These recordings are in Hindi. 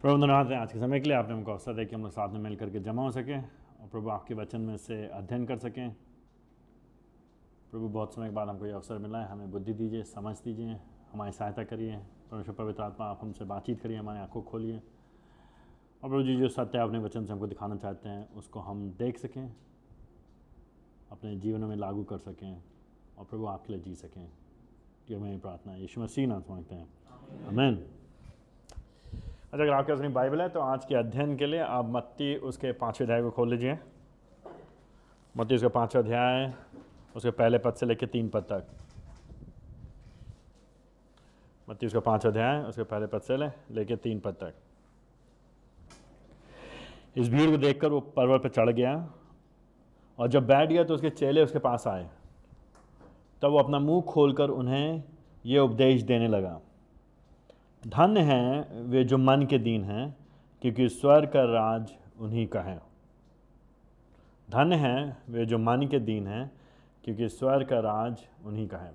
है। आज के समय के लिए आपने हमको अवसर दे कि हम लोग साथ में मिल करके जमा हो सकें और प्रभु आपके वचन में से अध्ययन कर सकें। प्रभु बहुत समय के बाद हमको ये अवसर मिला है। हमें बुद्धि दीजिए समझ दीजिए हमारी सहायता करिए। परमेश्वर पवित्र आत्मा आप हमसे बातचीत करिए हमारी आँखों खोलिए। और प्रभु जी जो सत्य अपने वचन से हमको दिखाना चाहते हैं उसको हम देख सकें अपने जीवन में लागू कर सकें और प्रभु आपके लिए जी सकें। ये मेरी प्रार्थना यीशु मसीह नाम मांगते हैं। अमेन अच्छा अगर आपके पास अपनी बाइबल है तो आज के अध्ययन के लिए आप मत्ती उसके पाँचवें अध्याय को खोल लीजिए। मत्ती उसका पाँचवा अध्याय, उसके पहले पद से लेकर तीन पद तक। मत्ती उसका पाँचवा अध्याय, उसके पहले पद से ले लेकर तीन पद तक। इस भीड़ को देखकर वो पर्वत पर चढ़ गया, और जब बैठ गया तो उसके चेले उसके पास आए। तब वो अपना मुँह खोलकर उन्हें ये उपदेश देने लगा। धन्य हैं, वे जो मन के दीन हैं, क्योंकि स्वर का राज उन्हीं का है। धन्य हैं, वे जो मन के दीन हैं, क्योंकि स्वर का राज उन्हीं का है।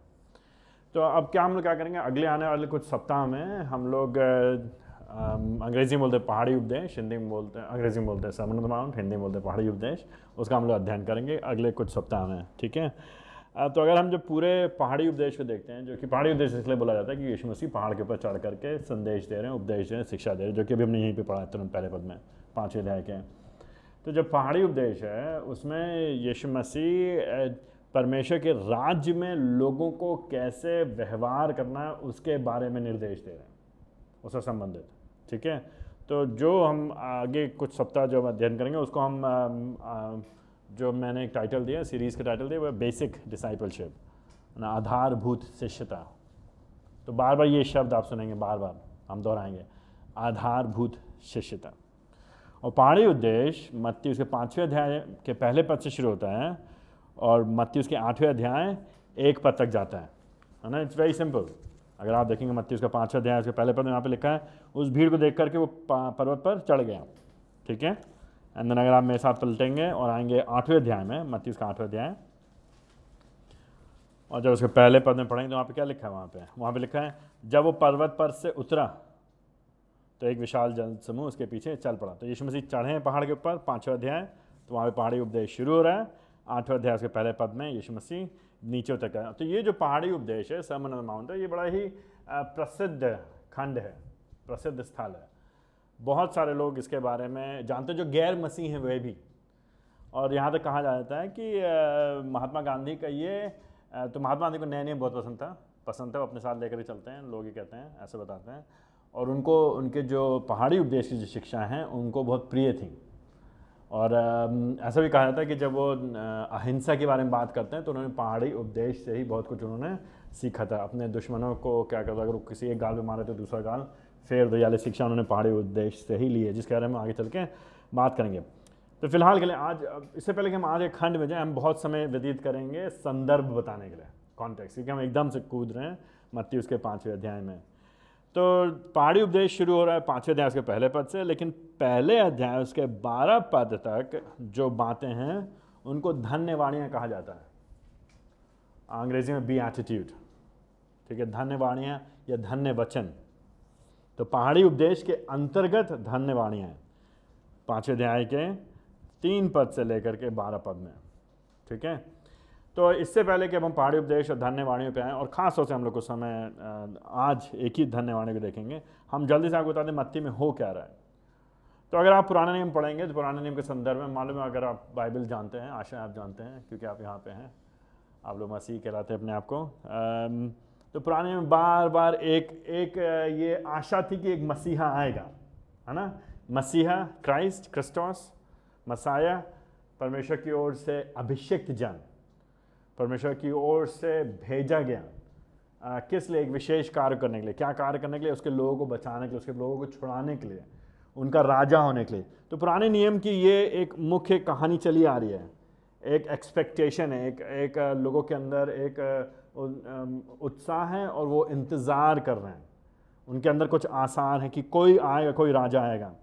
तो अब क्या हम लोग क्या करेंगे? अगले आने वाले कुछ सप्ताह में हम लोग अंग्रेज़ी में बोलते हैं पहाड़ी उपदेश, हिंदी में बोलते हैं, अंग्रेज़ी में बोलते हैं समन माउंट, हिंदी में बोलते हैं पहाड़ी उपदेश, उसका हम लोग अध्ययन करेंगे अगले कुछ सप्ताह में, ठीक है? तो अगर हम जब पूरे पहाड़ी उपदेश को देखते हैं, जो कि पहाड़ी उपदेश इसलिए बोला जाता है कि यीशु मसीह पहाड़ के ऊपर चढ़ करके संदेश दे रहे हैं, उपदेश दे रहे हैं, शिक्षा दे रहे हैं, जो कि अभी हमने यहीं पे पढ़ा है तुरंत पहले पद में, पाँचवें अध्याय के। तो जो पहाड़ी उपदेश है, उसमें यीशु मसीह परमेश्वर के राज्य में लोगों को कैसे व्यवहार करना है, उसके बारे में निर्देश दे रहे हैं। उससे संबंधित, ठीक है? तो जो हम आगे कुछ सप्ताह जो हम अध्ययन करेंगे, उसको हम जो मैंने एक टाइटल दिया सीरीज़ का टाइटल दिया, वो बेसिक डिसाइपलशिप ना आधारभूत शिष्यता. तो बार बार ये शब्द आप सुनेंगे बार बार हम दोहराएँगे. आधारभूत शिष्यता. और पहाड़ी उद्देश्य मत्ती उसके पाँचवें अध्याय के पहले पद से शुरू होता है और मत्ती उसके आठवें अध्याय एक पद तक जाता है. है ना? इट्स वेरी सिंपल अगर आप देखेंगे मत्ती उसका पाँचवें अध्याय, उसके पहले पद यहाँ पे लिखा है, उस भीड़ को देख करके वो पर्वत पर चढ़ गया. ठीक है? एंड देन अगर आप मेरे साथ पलटेंगे और आएँगे आठवें अध्याय में मत्ती उसका आठवें अध्याय, और जब उसके पहले पद में पढ़ेंगे तो वहाँ पे क्या लिखा है वहाँ पे? वहाँ पे लिखा है, जब वो पर्वत पर से उतरा तो एक विशाल जल समूह उसके पीछे चल पड़ा। तो यीशु मसीह चढ़े हैं पहाड़ के ऊपर, पाँचवें अध्याय तो वहाँ पे पहाड़ी उपदेश शुरू हो रहा है। आठवें अध्याय उसके पहले पद में यीशु मसीह नीचे उतर गया तो ये जो पहाड़ी उपदेश है समन माउंट है, ये बड़ा ही प्रसिद्ध खंड है, प्रसिद्ध स्थल है। बहुत सारे लोग इसके बारे में जानते जो गैर मसीह हैं वे भी। और यहाँ तक कहा जाता है कि महात्मा गांधी का ये तो महात्मा गांधी को नया नियम बहुत पसंद था। पसंद था, वो अपने साथ लेकर ही चलते हैं, लोग ही कहते हैं, ऐसे बताते हैं। और उनको, उनके जो पहाड़ी उपदेश की जो शिक्षा हैं, उनको बहुत प्रिय थी। और ऐसा भी कहा जाता है कि जब वो अहिंसा के बारे में बात करते हैं तो उन्होंने पहाड़ी उपदेश से ही बहुत कुछ उन्होंने सीखा था। अपने दुश्मनों को क्या करता अगर किसी एक गाल में मारे तो दूसरा गाल फेर दयाली शिक्षा उन्होंने पहाड़ी उद्देश्य से ही ली है जिसके बारे में आगे चल के बात करेंगे। तो फ़िलहाल के लिए आज इससे पहले कि हम आज एक खंड में जाए, हम बहुत समय व्यतीत करेंगे संदर्भ बताने के लिए कॉन्टेक्स्ट क्योंकि हम एकदम से कूद रहे हैं मत्ती उसके पाँचवें अध्याय में। तो पहाड़ी उपदेश शुरू हो रहा है पाँचवें अध्याय उसके पहले पद से, लेकिन पहले अध्याय उसके बारह पद तक जो बातें हैं, उनको धन्यवाणियाँ कहा जाता है। अंग्रेज़ी में बी एटीट्यूड ठीक है, धन्यवाणियाँ या धन्य वचन तो पहाड़ी उपदेश के अंतर्गत धन्यवाणियाँ हैं। पाँचवें अध्याय के तीन पद से लेकर के बारह पद में। ठीक है? तो इससे पहले कि हम पहाड़ी उपदेश और धन्यवाणियों पे आएँ, और ख़ास तौर से हम लोग कुछ समय आज एक ही धन्यवाणी को देखेंगे। हम जल्दी से आपको बता दें, मत्ती में हो क्या रहा है। तो अगर आप पुराने नियम पढ़ेंगे तो पुराने नियम के संदर्भ में मालूम है, अगर आप बाइबल जानते हैं, आशा आप जानते हैं, क्योंकि आप यहाँ पे हैं। आप लोग मसीह कहलाते हैं अपने आप को। तो पुराने में बार बार एक एक ये आशा थी कि एक मसीहा आएगा है ना? मसीहा क्राइस्ट क्रिस्टोस मसाया परमेश्वर की ओर से अभिषिक्त जन परमेश्वर की ओर से भेजा गया। आ, किस लिए? एक विशेष कार्य करने के लिए। क्या कार्य करने के लिए? उसके लोगों को बचाने के लिए उसके लोगों को छुड़ाने के लिए उनका राजा होने के लिए। तो पुराने नियम की ये एक मुख्य कहानी चली आ रही है। एक एक्सपेक्टेशन है एक एक लोगों के अंदर एक उत्साह है और वो इंतज़ार कर रहे हैं। उनके अंदर कुछ आसार है कि कोई आएगा, कोई राजा आएगा।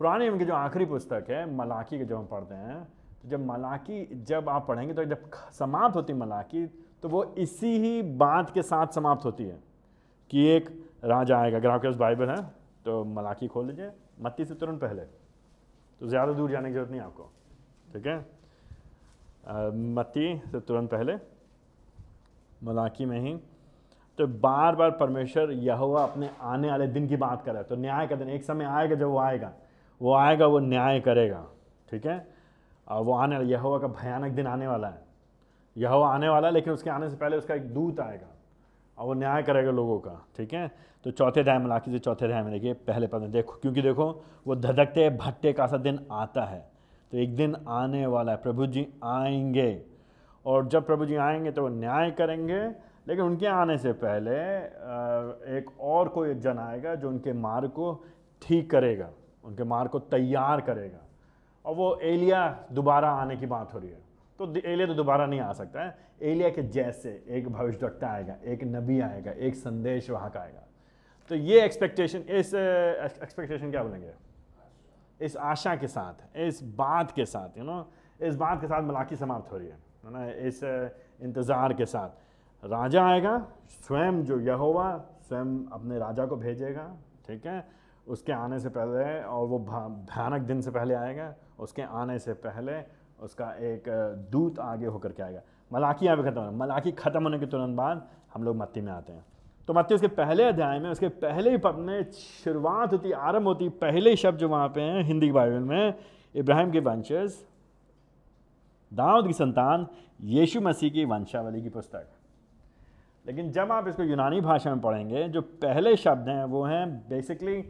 पुराने नियम की जो आखिरी पुस्तक है, मलाकी के जो हम पढ़ते हैं तो जब मलाकी, जब आप पढ़ेंगे तो जब समाप्त होती मलाकी तो वो इसी ही बात के साथ समाप्त होती है कि एक राजा आएगा। अगर आपके पास बाइबल है तो मलाकी खोल लीजिए, मत्ती से तुरंत पहले। तो ज़्यादा दूर जाने की ज़रूरत नहीं आपको। ठीक है? मत्ती से तुरंत पहले। मलाकी में ही। तो बार बार परमेश्वर यहोवा अपने आने वाले दिन की बात कर रहा है। तो न्याय का दिन एक समय आएगा, जब वो आएगा। वो आएगा, वो न्याय करेगा। ठीक है? और वो आने वाला, यहोवा का भयानक दिन आने वाला है। यहोवा आने वाला है, लेकिन उसके आने से पहले उसका एक दूत आएगा। और वो न्याय करेगा लोगों का। ठीक है? तो चौथे अध्याय, मलाकी से चौथे अध्याय में देखिए, पहले पद में देखो, क्योंकि देखो, वो धधकते भट्टे का सा दिन आता है। तो एक दिन आने वाला है। प्रभु जी आएँगे। और जब प्रभु जी आएँगे तो वो न्याय करेंगे। लेकिन उनके आने से पहले एक और कोई जन आएगा जो उनके मार्ग को ठीक करेगा, उनके मार्ग को तैयार करेगा। और वो एलिया दोबारा आने की बात हो रही है। तो एलिया तो दोबारा नहीं आ सकता है। एलिया के जैसे एक भविष्य भविष्यवक्ता आएगा, एक नबी आएगा, एक संदेश वहाँ का आएगा। तो ये एक्सपेक्टेशन इस एक्सपेक्टेशन क्या बोलेंगे? इस आशा के साथ, इस बात के साथ यू नो इस बात के साथ मलाकी समाप्त हो रही है। है ना, इस इंतज़ार के साथ। राजा आएगा, स्वयं जो यहोवा, स्वयं अपने राजा को भेजेगा, ठीक है? उसके आने से पहले, और वो भयानक दिन से पहले आएगा, उसके आने से पहले उसका एक दूत आगे होकर के आएगा। मलाकी यहाँ पे खत्म हो मलाकी खत्म होने के तुरंत बाद हम लोग मत्ती में आते हैं। तो मत्ती उसके पहले अध्याय में, उसके पहले ही पद में शुरुआत होती, आरंभ होती, पहले शब्द जो वहाँ पे हैं, हिंदी बाइबल में, इब्राहिम के वंशज दाऊद की संतान यीशु मसीह की वंशावली की पुस्तक। लेकिन जब आप इसको यूनानी भाषा में पढ़ेंगे, जो पहले शब्द हैं, वो हैं बेसिकली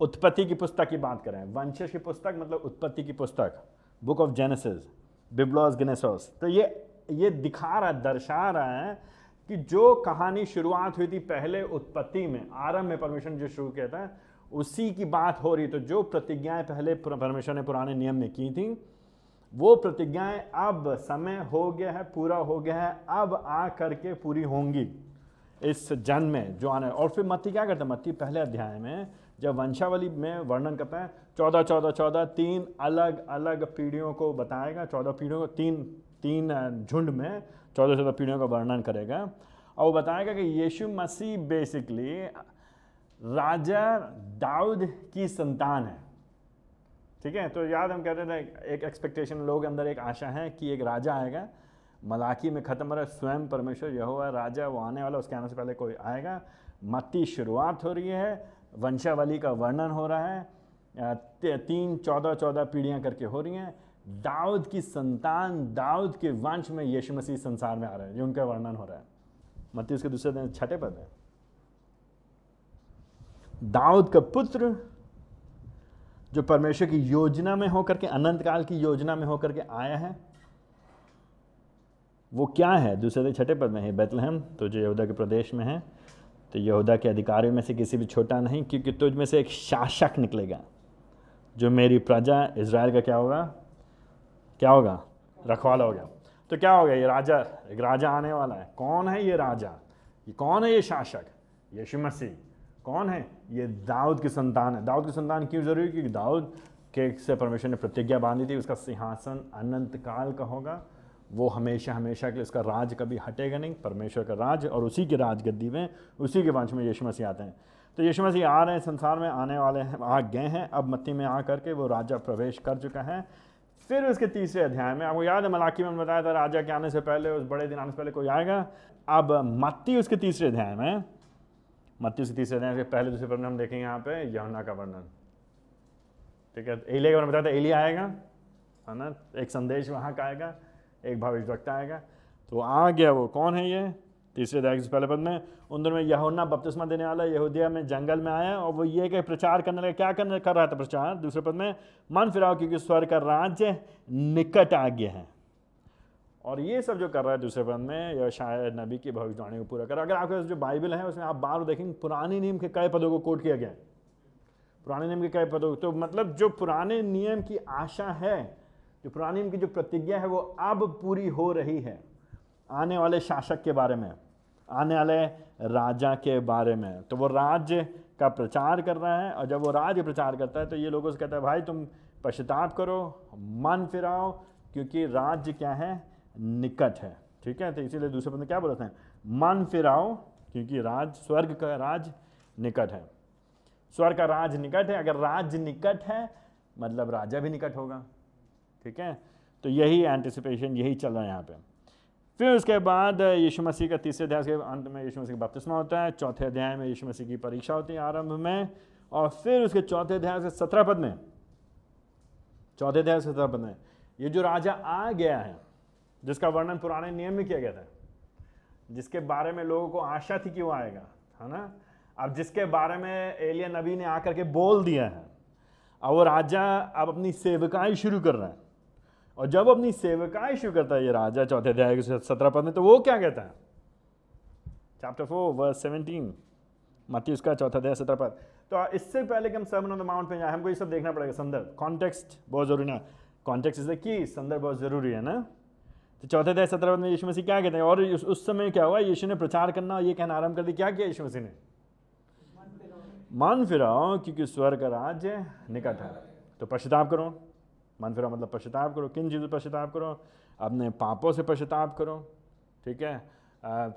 उत्पत्ति की पुस्तक की बात करें। वंशज की पुस्तक मतलब उत्पत्ति की पुस्तक। बुक ऑफ़ जेनेसिस बिब्लॉस गिनेसोस तो ये ये दिखा रहा दर्शा रहा है कि जो कहानी शुरुआत हुई थी पहले उत्पत्ति में, आरंभ में परमेश्वर जो शुरू किया था, उसी की बात हो रही। तो जो प्रतिज्ञाएँ पहले परमेश्वर ने पुराने नियम में की थी वो प्रतिज्ञाएँ अब समय हो गया है, पूरा हो गया है, अब आ करके पूरी होंगी। इस जन्म में जो आने और फिर मत्ती क्या करता है? मत्ती पहले अध्याय में जब वंशावली में वर्णन करता है, चौदह चौदह चौदह, तीन अलग अलग पीढ़ियों को बताएगा। चौदह पीढ़ियों को तीन तीन झुंड में चौदह चौदह पीढ़ियों का वर्णन करेगा। और वो बताएगा कि यीशु मसीह बेसिकली राजा दाऊद की संतान है। ठीक है? तो याद हम कहते थे एक एक्सपेक्टेशन लोगों अंदर एक आशा है कि एक राजा आएगा। मलाकी में ख़त्म हो रहा है, स्वयं परमेश्वर यहोवा राजा, वो आने वाला, उसके आने से पहले कोई आएगा। मत्ती शुरुआत हो रही है, वंशावली का वर्णन हो रहा है। तीन चौदह चौदह पीढ़ियाँ करके हो रही हैं। दाऊद की संतान, दाऊद के वंश में यीशु मसीह संसार में आ रहे हैं, ये उनका वर्णन हो रहा है। मत्ती, उसके दूसरे दिन छठे पद है। दाऊद का पुत्र जो परमेश्वर की योजना में होकर के, अनंत काल की योजना में होकर के आया है, वो क्या है? दूसरे दिन छठे पद में है। बेतलहम तो जो यहूदा के प्रदेश में है तो यहूदा के अधिकारियों में से किसी भी छोटा नहीं, क्योंकि तुझ में से एक शासक निकलेगा, जो मेरी प्रजा इज़राइल का क्या होगा? क्या होगा? रखवाला होगा तो क्या होगा ये राजा, एक राजा आने वाला है। कौन है ये राजा? ये कौन है ये शासक? यीशु मसीह। कौन है? ये दाऊद की संतान है। दाऊद की संतान क्यों ज़रूरी? क्योंकि दाऊद के से परमेश्वर ने प्रतिज्ञा बांधी थी, उसका सिंहासन अनंत काल का होगा। वो हमेशा हमेशा के लिए उसका राज कभी हटेगा नहीं। परमेश्वर का राज और उसी के राज गद्दी में, उसी के वंश में यीशु मसीह आते हैं। तो यीशु मसीह आ रहे हैं, संसार में आने वाले हैं, आ गए हैं। अब मत्ती में आ करके वो राजा प्रवेश कर चुका है। फिर उसके तीसरे अध्याय में, आपको याद है मलाकी में बताया था, राजा के आने से पहले, उस बड़े दिन आने से पहले कोई आएगा। अब मत्ती उसके तीसरे अध्याय में मत्ती उसके तीसरे अध्याय के पहले दूसरे में हम देखेंगे यहाँ पे यमुना का वर्णन। ठीक है? एलिया के बारे में बताया था, एलिया आएगा, है ना? एक संदेश वहाँ का आएगा, एक भविष्यवक्ता आएगा। तो आ गया वो कौन है ये? तीसरे अध्याय के पहले पद में, उन दिनों में यहोन्ना बपतिस्मा देने वाला यहूदिया में जंगल में आया और वो ये कि प्रचार करने लगा। क्या करने, कर रहा था प्रचार? दूसरे पद में, मन फिराओ क्योंकि स्वर का राज्य निकट आ गया है। और ये सब जो कर रहा है दूसरे पद में, या शायद नबी की भविष्यवाणी को पूरा कर अगर आपके पास जो बाइबल है, उसमें आप बार बार देखेंगे, पुराने नियम के कई पदों को कोट किया गया है। पुराने नियम के कई पदों तो मतलब जो पुराने नियम की आशा है, जो पुराने नियम की जो प्रतिज्ञा है, वो अब पूरी हो रही है। आने वाले शासक के बारे में, आने वाले राजा के बारे में। तो वो राज्य का प्रचार कर रहा है, और जब वो राज्य प्रचार करता है तो ये लोगों से कहता है, भाई, तुम पश्चाताप करो, मन फिराओ, क्योंकि राज्य क्या है? निकट है। ठीक है? तो इसीलिए दूसरे पद में क्या बोलते हैं? मन फिराओ क्योंकि राज, स्वर्ग का राज निकट है। स्वर्ग का राज निकट है। अगर राज निकट है मतलब राजा भी निकट होगा। ठीक है? तो यही एंटिसिपेशन यही चल रहा है यहाँ पे। फिर उसके बाद यीशु मसीह का तीसरे अध्याय के अंत में यीशु मसीह का बपतिस्मा होता है। चौथे अध्याय में यीशु मसीह की परीक्षा होती है आरंभ में। और फिर उसके चौथे अध्याय से सत्रह पद में, चौथे अध्याय से सत्रह पद में, ये जो राजा आ गया है जिसका वर्णन पुराने नियम में किया गया था, जिसके बारे में लोगों को आशा थी कि वो आएगा, है ना? अब जिसके बारे में एलिया नबी ने आकर के बोल दिया है, अब वो राजा अब अपनी सेवकाई शुरू कर रहा है। और जब अपनी सेवकाई शुरू करता है, ये राजा चौथे अध्याय के सत्रह पद में तो वो क्या कहता है? चैप्टर फोर वर्स सेवनटीन मती उसका चौथा अध्याय सत्रह पद। तो इससे पहले कि हम सर्मन ऑन द माउंट पे जाए, हमको ये सब देखना पड़ेगा, संदर्भ कॉन्टेक्स्ट बहुत ज़रूरी ना। कॉन्टेक्स्ट इज़ द की संदर्भ बहुत ज़रूरी है ना? तो चौथे अध्याय सत्रह में यीशु मसीह क्या कहते हैं? और उस, समय क्या हुआ? यीशु ने प्रचार करना ये कहना आरंभ कर दिया। क्या किया यीशु मसीह ने? मन फिराओ। क्योंकि स्वर का राज्य निकट है। तो पश्चाताप करो। मन फिराओ मतलब पश्चाताप करो। किन चीज़ों पश्चाताप करो? अपने पापों से पश्चाताप करो। ठीक है?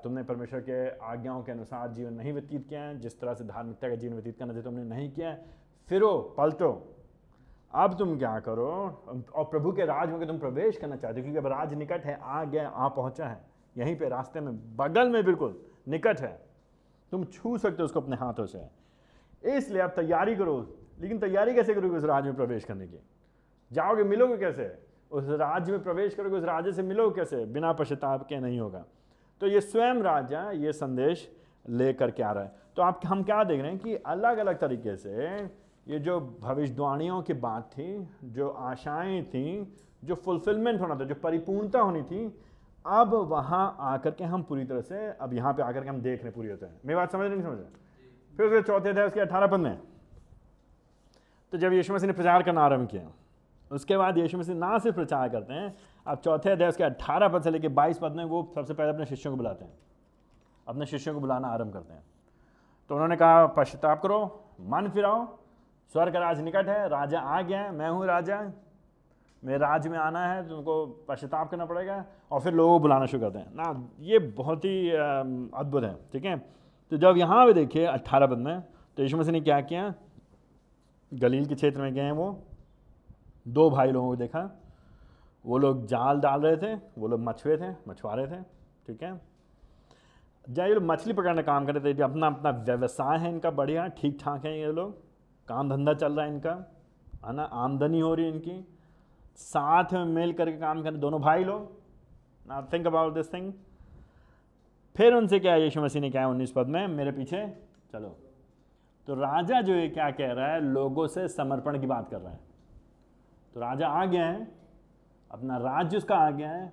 तुमने परमेश्वर के आज्ञाओं के अनुसार जीवन नहीं व्यतीत किया है। जिस तरह से धार्मिकता का जीवन व्यतीत करना चाहिए तुमने नहीं किया है। फिरो पलटो। अब तुम क्या करो? और प्रभु के राज में तुम प्रवेश करना चाहते हो, क्योंकि अब राज निकट है, आ गया आ पहुँचा है। यहीं पे रास्ते में, बगल में बिल्कुल निकट है। तुम छू सकते हो उसको अपने हाथों से। इसलिए आप तैयारी करो। लेकिन तैयारी कैसे करोगे उस राज में प्रवेश करने की? जाओगे, मिलोगे कैसे? उस राज्य में प्रवेश करोगे, उस राज्य से मिलोगे कैसे? बिना पश्चाताप के नहीं होगा। तो ये स्वयं राजा, ये संदेश लेकर के आ रहा है। तो आप, हम क्या देख रहे हैं कि अलग अलग तरीके से ये जो भविष्यवाणियों की बात थी जो आशाएँ थी जो फुलफिलमेंट होना था जो परिपूर्णता होनी थी अब वहाँ आकर के हम पूरी तरह से अब यहाँ पे आकर के हम देख रहे पूरी होते हैं। मेरी बात समझ नहीं समझ रहे फिर उसके चौथे थे उसके अठारह पद में। तो जब यीशु मसीह ने प्रचार करना आरंभ किया उसके बाद यीशु मसीह ना सिर्फ़ प्रचार करते हैं अब चौथे अध्याय उसके अट्ठारह पद से लेकर बाईस पद में वो सबसे पहले अपने शिष्यों को बुलाते हैं। अपने शिष्यों को बुलाना आरंभ करते हैं। तो उन्होंने कहा पश्चाताप करो मन फिराओ स्वर्ग राज निकट है, राजा आ गया है, मैं हूँ राजा, मेरे राज्य में आना है, तुमको पश्चाताप करना पड़ेगा और फिर लोगों को बुलाना शुरू करते हैं। ना, ये बहुत ही अद्भुत है, ठीक है? तो जब यहाँ पे देखिए, अट्ठारह पद में तो यीशु मसीह ने क्या किया? गलील के क्षेत्र में गए हैं वो। दो भाई लोगों को देखा। वो लोग जाल डाल रहे थे, वो लोग मछुए थे, मछुआरे थे, ठीक है? जब ये लोग मछली पकड़ने काम कर रहे थे अपना अपना व्यवसाय है इनका, बढ़िया ठीक ठाक है ये लोग। काम धंधा चल रहा है इनका, है ना? आमदनी हो रही है इनकी। साथ में मिल करके काम कर दोनों भाई लोग। ना थिंक अबाउट दिस थिंग फिर उनसे क्या, यीशु मसीह ने क्या है उन्नीस पद में, मेरे पीछे? चलो। तो राजा जो है क्या कह रहा है, लोगों से समर्पण की बात कर रहा है। तो राजा आ गया है, अपना राज्य उसका आ गया है।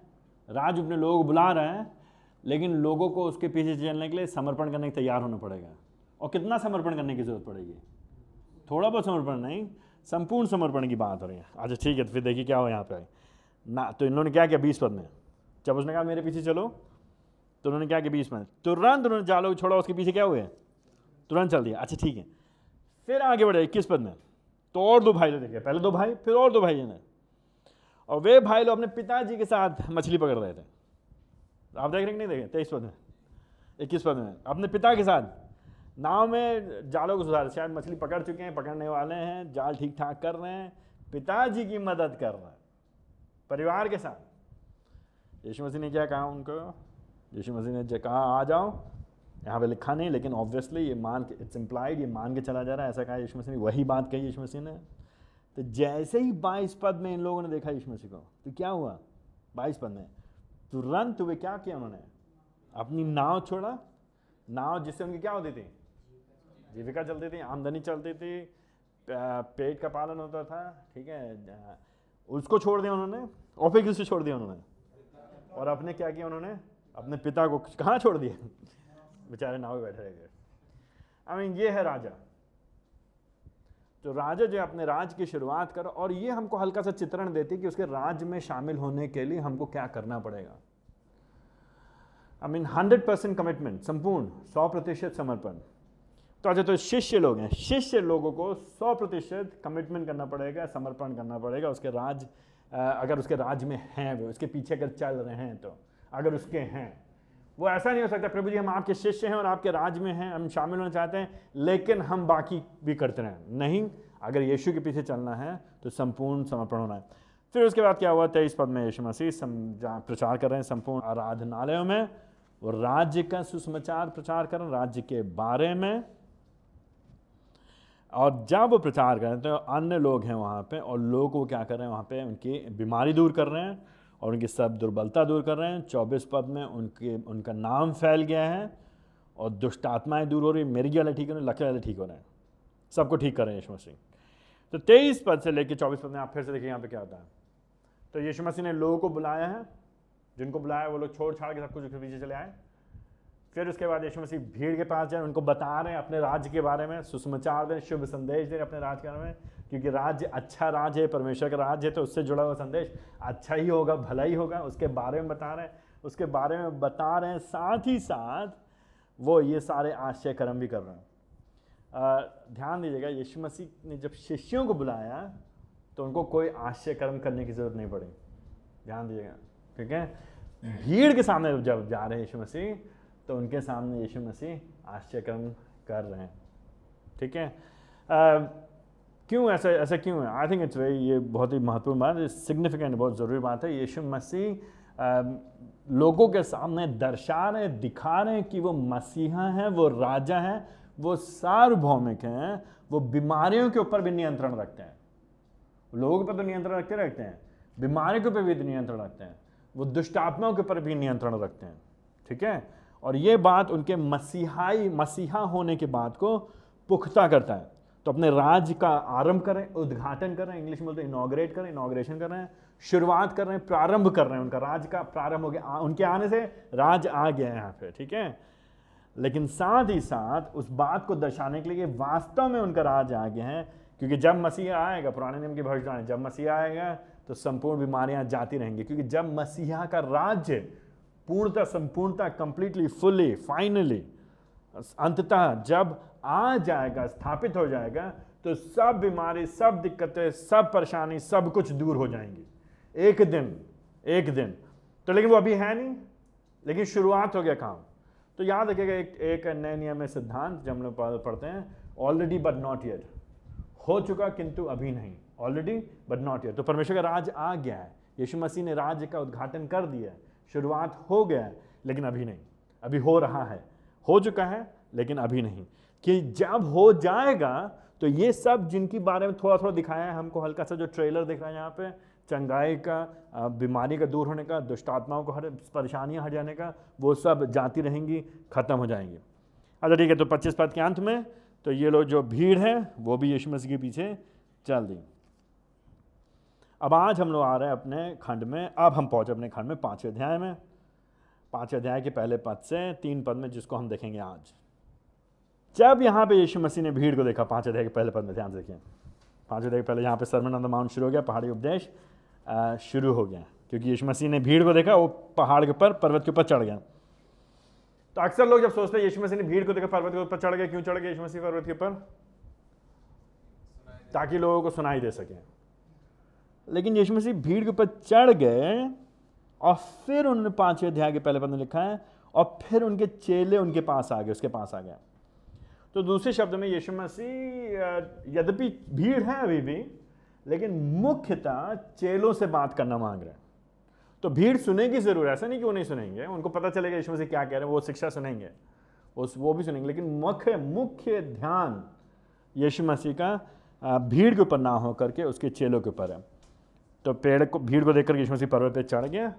राज अपने लोगों को बुला रहे हैं, लेकिन लोगों को उसके पीछे चलने के लिए समर्पण करने के तैयार होना पड़ेगा। और कितना समर्पण करने की ज़रूरत पड़ेगी? थोड़ा बहुत समर्पण नहीं, संपूर्ण समर्पण की बात हो रही है। अच्छा ठीक है तो फिर देखिए क्या हो यहाँ पे। ना तो इन्होंने क्या किया बीस पद में? जब उसने कहा, मेरे पीछे चलो तो उन्होंने क्या किया बीस में? तुरंत उन्होंने जालो छोड़ा, उसके पीछे क्या हुए? तुरंत चल दिया। अच्छा ठीक है। फिर आगे बढ़े, इक्कीस पद में। तो और दो भाई लोग देखे पहले दो भाई, फिर और दो भाई ने और वे भाई लोग अपने पिताजी के साथ मछली पकड़ रहे थे। आप देख रहे नहीं देखे? तेईस पद में, इक्कीस पद में। अपने पिता के साथ नाव में जालों को सुधार, शायद मछली पकड़ चुके हैं, पकड़ने वाले हैं, जाल ठीक ठाक कर रहे हैं, पिताजी की मदद कर रहे हैं, परिवार के साथ। यीशु मसीह ने क्या कहा उनको? यीशु मसीह ने कहा, आ जाओ। यहाँ पे लिखा नहीं, लेकिन ऑब्वियसली ये मान के इट्स इम्प्लाइड ये मान के चला जा रहा है, ऐसा कहा यीशु मसीह ने, वही बात कही यीशु मसीह ने। तो जैसे ही बाईस पद में इन लोगों ने देखा यीशु मसीह को तो क्या हुआ? बाईस पद में, तुरंत वे क्या किया उन्होंने? अपनी नाव छोड़ा। नाव जिससे उनकी क्या होती थी? जीविका चलती थी, आमदनी चलती थी पेट का पालन होता था, ठीक है उसको छोड़ दिया उन्होंने फिर किससे छोड़ दिया उन्होंने। और अपने क्या किया उन्होंने? अपने पिता को कहाँ छोड़ दिया? बेचारे नाव बैठे रह गए। आई मीन ये है राजा। तो राजा जो अपने राज की शुरुआत कर, और ये हमको हल्का सा चित्रण देती कि उसके राज में शामिल होने के लिए हमको क्या करना पड़ेगा। I mean hundred percent commitment संपूर्ण, सौ प्रतिशत समर्पण। तो अच्छा तो शिष्य लोग हैं। शिष्य लोगों को सौ प्रतिशत कमिटमेंट करना पड़ेगा, समर्पण करना पड़ेगा। उसके राज अगर उसके राज में हैं वो, उसके पीछे अगर चल रहे हैं तो अगर उसके हैं, वो ऐसा नहीं हो सकता, प्रभु जी, हम आपके शिष्य हैं और आपके राज में हैं, हम शामिल होना चाहते हैं, लेकिन हम बाकी भी करते रहें। नहीं, अगर यीशु के पीछे चलना है तो संपूर्ण समर्पण होना है। फिर उसके बाद क्या हुआ? तेईस पद में यीशु मसीह प्रचार कर रहे हैं संपूर्ण आराधनालयों में, वो राज्य का सुसमाचार प्रचार कर रहे हैं, राज्य के बारे में और जब वो प्रचार कर रहे हैं तो अन्य लोग हैं वहाँ पे और लोग वो क्या कर रहे हैं, वहाँ पे उनकी बीमारी दूर कर रहे हैं और उनकी सब दुर्बलता दूर कर रहे हैं। चौबीस पद में उनके, उनका नाम फैल गया है और दुष्ट आत्माएँ दूर हो रही मेरी वाले ठीक हो रही लकी वाले ठीक हो रहे हैं। सबको ठीक कर रहे हैं यशु मसीह। तो तेईस पद से लेकर चौबीस पद में आप फिर से देखिए यहाँ पे क्या होता है। तो यीशु मसीह ने लोगों को बुलाया है। जिनको बुलाया वो लोग छोड़ छाड़ के सब कुछ उसके पीछे चले आए। फिर उसके बाद यीशु मसीह भीड़ के पास जाए, उनको बता रहे हैं अपने राज्य के बारे में, सुसमाचार दें, शुभ संदेश दें अपने राज्य के बारे में, क्योंकि राज्य अच्छा राज्य है, परमेश्वर का राज्य है तो उससे जुड़ा हुआ संदेश अच्छा ही होगा, भला ही होगा, उसके बारे में बता रहे हैं। उसके बारे में बता रहे हैं, साथ ही साथ वो ये सारे आश्चर्य कर्म भी कर रहे हैं। ध्यान दीजिएगा, यीशु मसीह ने जब शिष्यों को बुलाया तो उनको कोई आश्चर्य कर्म करने की ज़रूरत नहीं पड़ी। ध्यान दीजिएगा, ठीक है? भीड़ के सामने जब जा रहे हैं यीशु मसीह तो उनके सामने यीशु मसीह आश्चर्यक्रम कर रहे हैं। ठीक है? क्यों ऐसा ऐसा क्यों है? आई थिंक इट्स वेरी ये बहुत ही महत्वपूर्ण बात है सिग्निफिकेंट बहुत ज़रूरी बात है। यीशु मसीह लोगों के सामने दर्शा रहे दिखा रहे कि वो मसीहा हैं, वो राजा हैं, वो सार्वभौमिक हैं, वो बीमारियों के ऊपर भी नियंत्रण रखते हैं। लोगों के ऊपर तो नियंत्रण रखते रखते हैं, बीमारियों के ऊपर भी नियंत्रण रखते हैं, वो दुष्टात्माओं के ऊपर भी नियंत्रण रखते हैं। ठीक है? और ये बात उनके मसीहाई, मसीहा होने के बाद को पुख्ता करता है। तो अपने राज्य का आरंभ करें उद्घाटन करें इंग्लिश में बोलते इनाग्रेट करें इनाग्रेशन कर रहे हैं, शुरुआत कर रहे हैं, प्रारंभ कर रहे हैं उनका। राज का प्रारंभ हो गया उनके आने से राज आ गया है यहाँ पे, ठीक है? लेकिन साथ ही साथ उस बात को दर्शाने के लिए वास्तव में उनका राज आ गया है, क्योंकि जब मसीहा आएगा, पुराने नियम की भविष्यवाणी जब मसीहा आएगा तो संपूर्ण बीमारियाँ जाती रहेंगी, क्योंकि जब मसीहा का राज्य पूर्णता, संपूर्णता कंप्लीटली फुली फाइनली अंततः जब आ जाएगा, स्थापित हो जाएगा तो सब बीमारी, सब दिक्कतें, सब परेशानी, सब कुछ दूर हो जाएँगी। एक दिन एक दिन। तो लेकिन वो अभी है नहीं, लेकिन शुरुआत हो गया काम। तो याद रखिएगा, एक एक नए नियम में सिद्धांत जब हम लोग पढ़ते हैं ऑलरेडी बट नॉट येट हो चुका किंतु अभी नहीं। ऑलरेडी बट नॉट येट तो परमेश्वर का राज आ गया है। यीशु मसीह ने राज्य का उद्घाटन कर दिया है। शुरुआत हो गया है, लेकिन अभी नहीं। अभी हो रहा है। हो चुका है, लेकिन अभी नहीं। कि जब हो जाएगा तो ये सब जिनकी बारे में थोड़ा थोड़ा दिखाया है, हमको हल्का सा जो ट्रेलर दिख रहा है यहाँ पे, चंगाई का बीमारी का दूर होने का दुष्टात्माओं को हर, परेशानियाँ हट जाने का, वो सब जाती रहेंगी, ख़त्म हो जाएँगी। अच्छा ठीक है तो पच्चीस पद के अंत में तो ये लोग जो भीड़ है, वो भी यीशु मसीह के पीछे चल दी अब आज हम लोग आ रहे हैं अपने खंड में। अब हम पहुँचे अपने खंड में पाँचवें अध्याय में। पाँचवें अध्याय के पहले पद से तीन पद में जिसको हम देखेंगे आज। जब यहाँ पे यीशु मसीह ने भीड़ को देखा पाँच अध्याय के पहले पद में, ध्यान से देखिए। पाँच अध्याय के पहले यहाँ पे सरमन ऑन द माउंट शुरू हो गया, पहाड़ी उपदेश शुरू हो गया। क्योंकि यीशु मसीह ने भीड़ को देखा, वो पहाड़ के ऊपर, पर्वत के ऊपर चढ़ गया। तो अक्सर लोग जब सोचते हैं यीशु मसीह ने भीड़ को देखा, पर्वत के ऊपर चढ़ गया, क्यों चढ़ गया यीशु मसीह पर्वत के ऊपर? ताकि लोगों को सुनाई दे सके। लेकिन यीशु मसीह भीड़ के ऊपर चढ़ गए और फिर उन्होंने पाँचवें अध्याय के पहले पद लिखा है और फिर उनके चेले उनके पास आ गए, उसके पास आ गए। तो दूसरे शब्द में यीशु मसीह यद्यपि भीड़ है अभी भी, लेकिन मुख्यतः चेलों से बात करना मांग रहे हैं। तो भीड़ सुनेगी ज़रूर, ऐसा नहीं कि वो नहीं सुनेंगे, उनको पता चलेगा यीशु मसीह क्या कह रहे हैं, वो शिक्षा सुनेंगे उस वो भी सुनेंगे, लेकिन मुख्य मुख्य ध्यान यीशु मसीह का भीड़ के ऊपर ना हो करके उसके चेलों के ऊपर है। तो पेड़ को, भीड़ को देखकर यीशु मसीह पर्वत पे चढ़ गया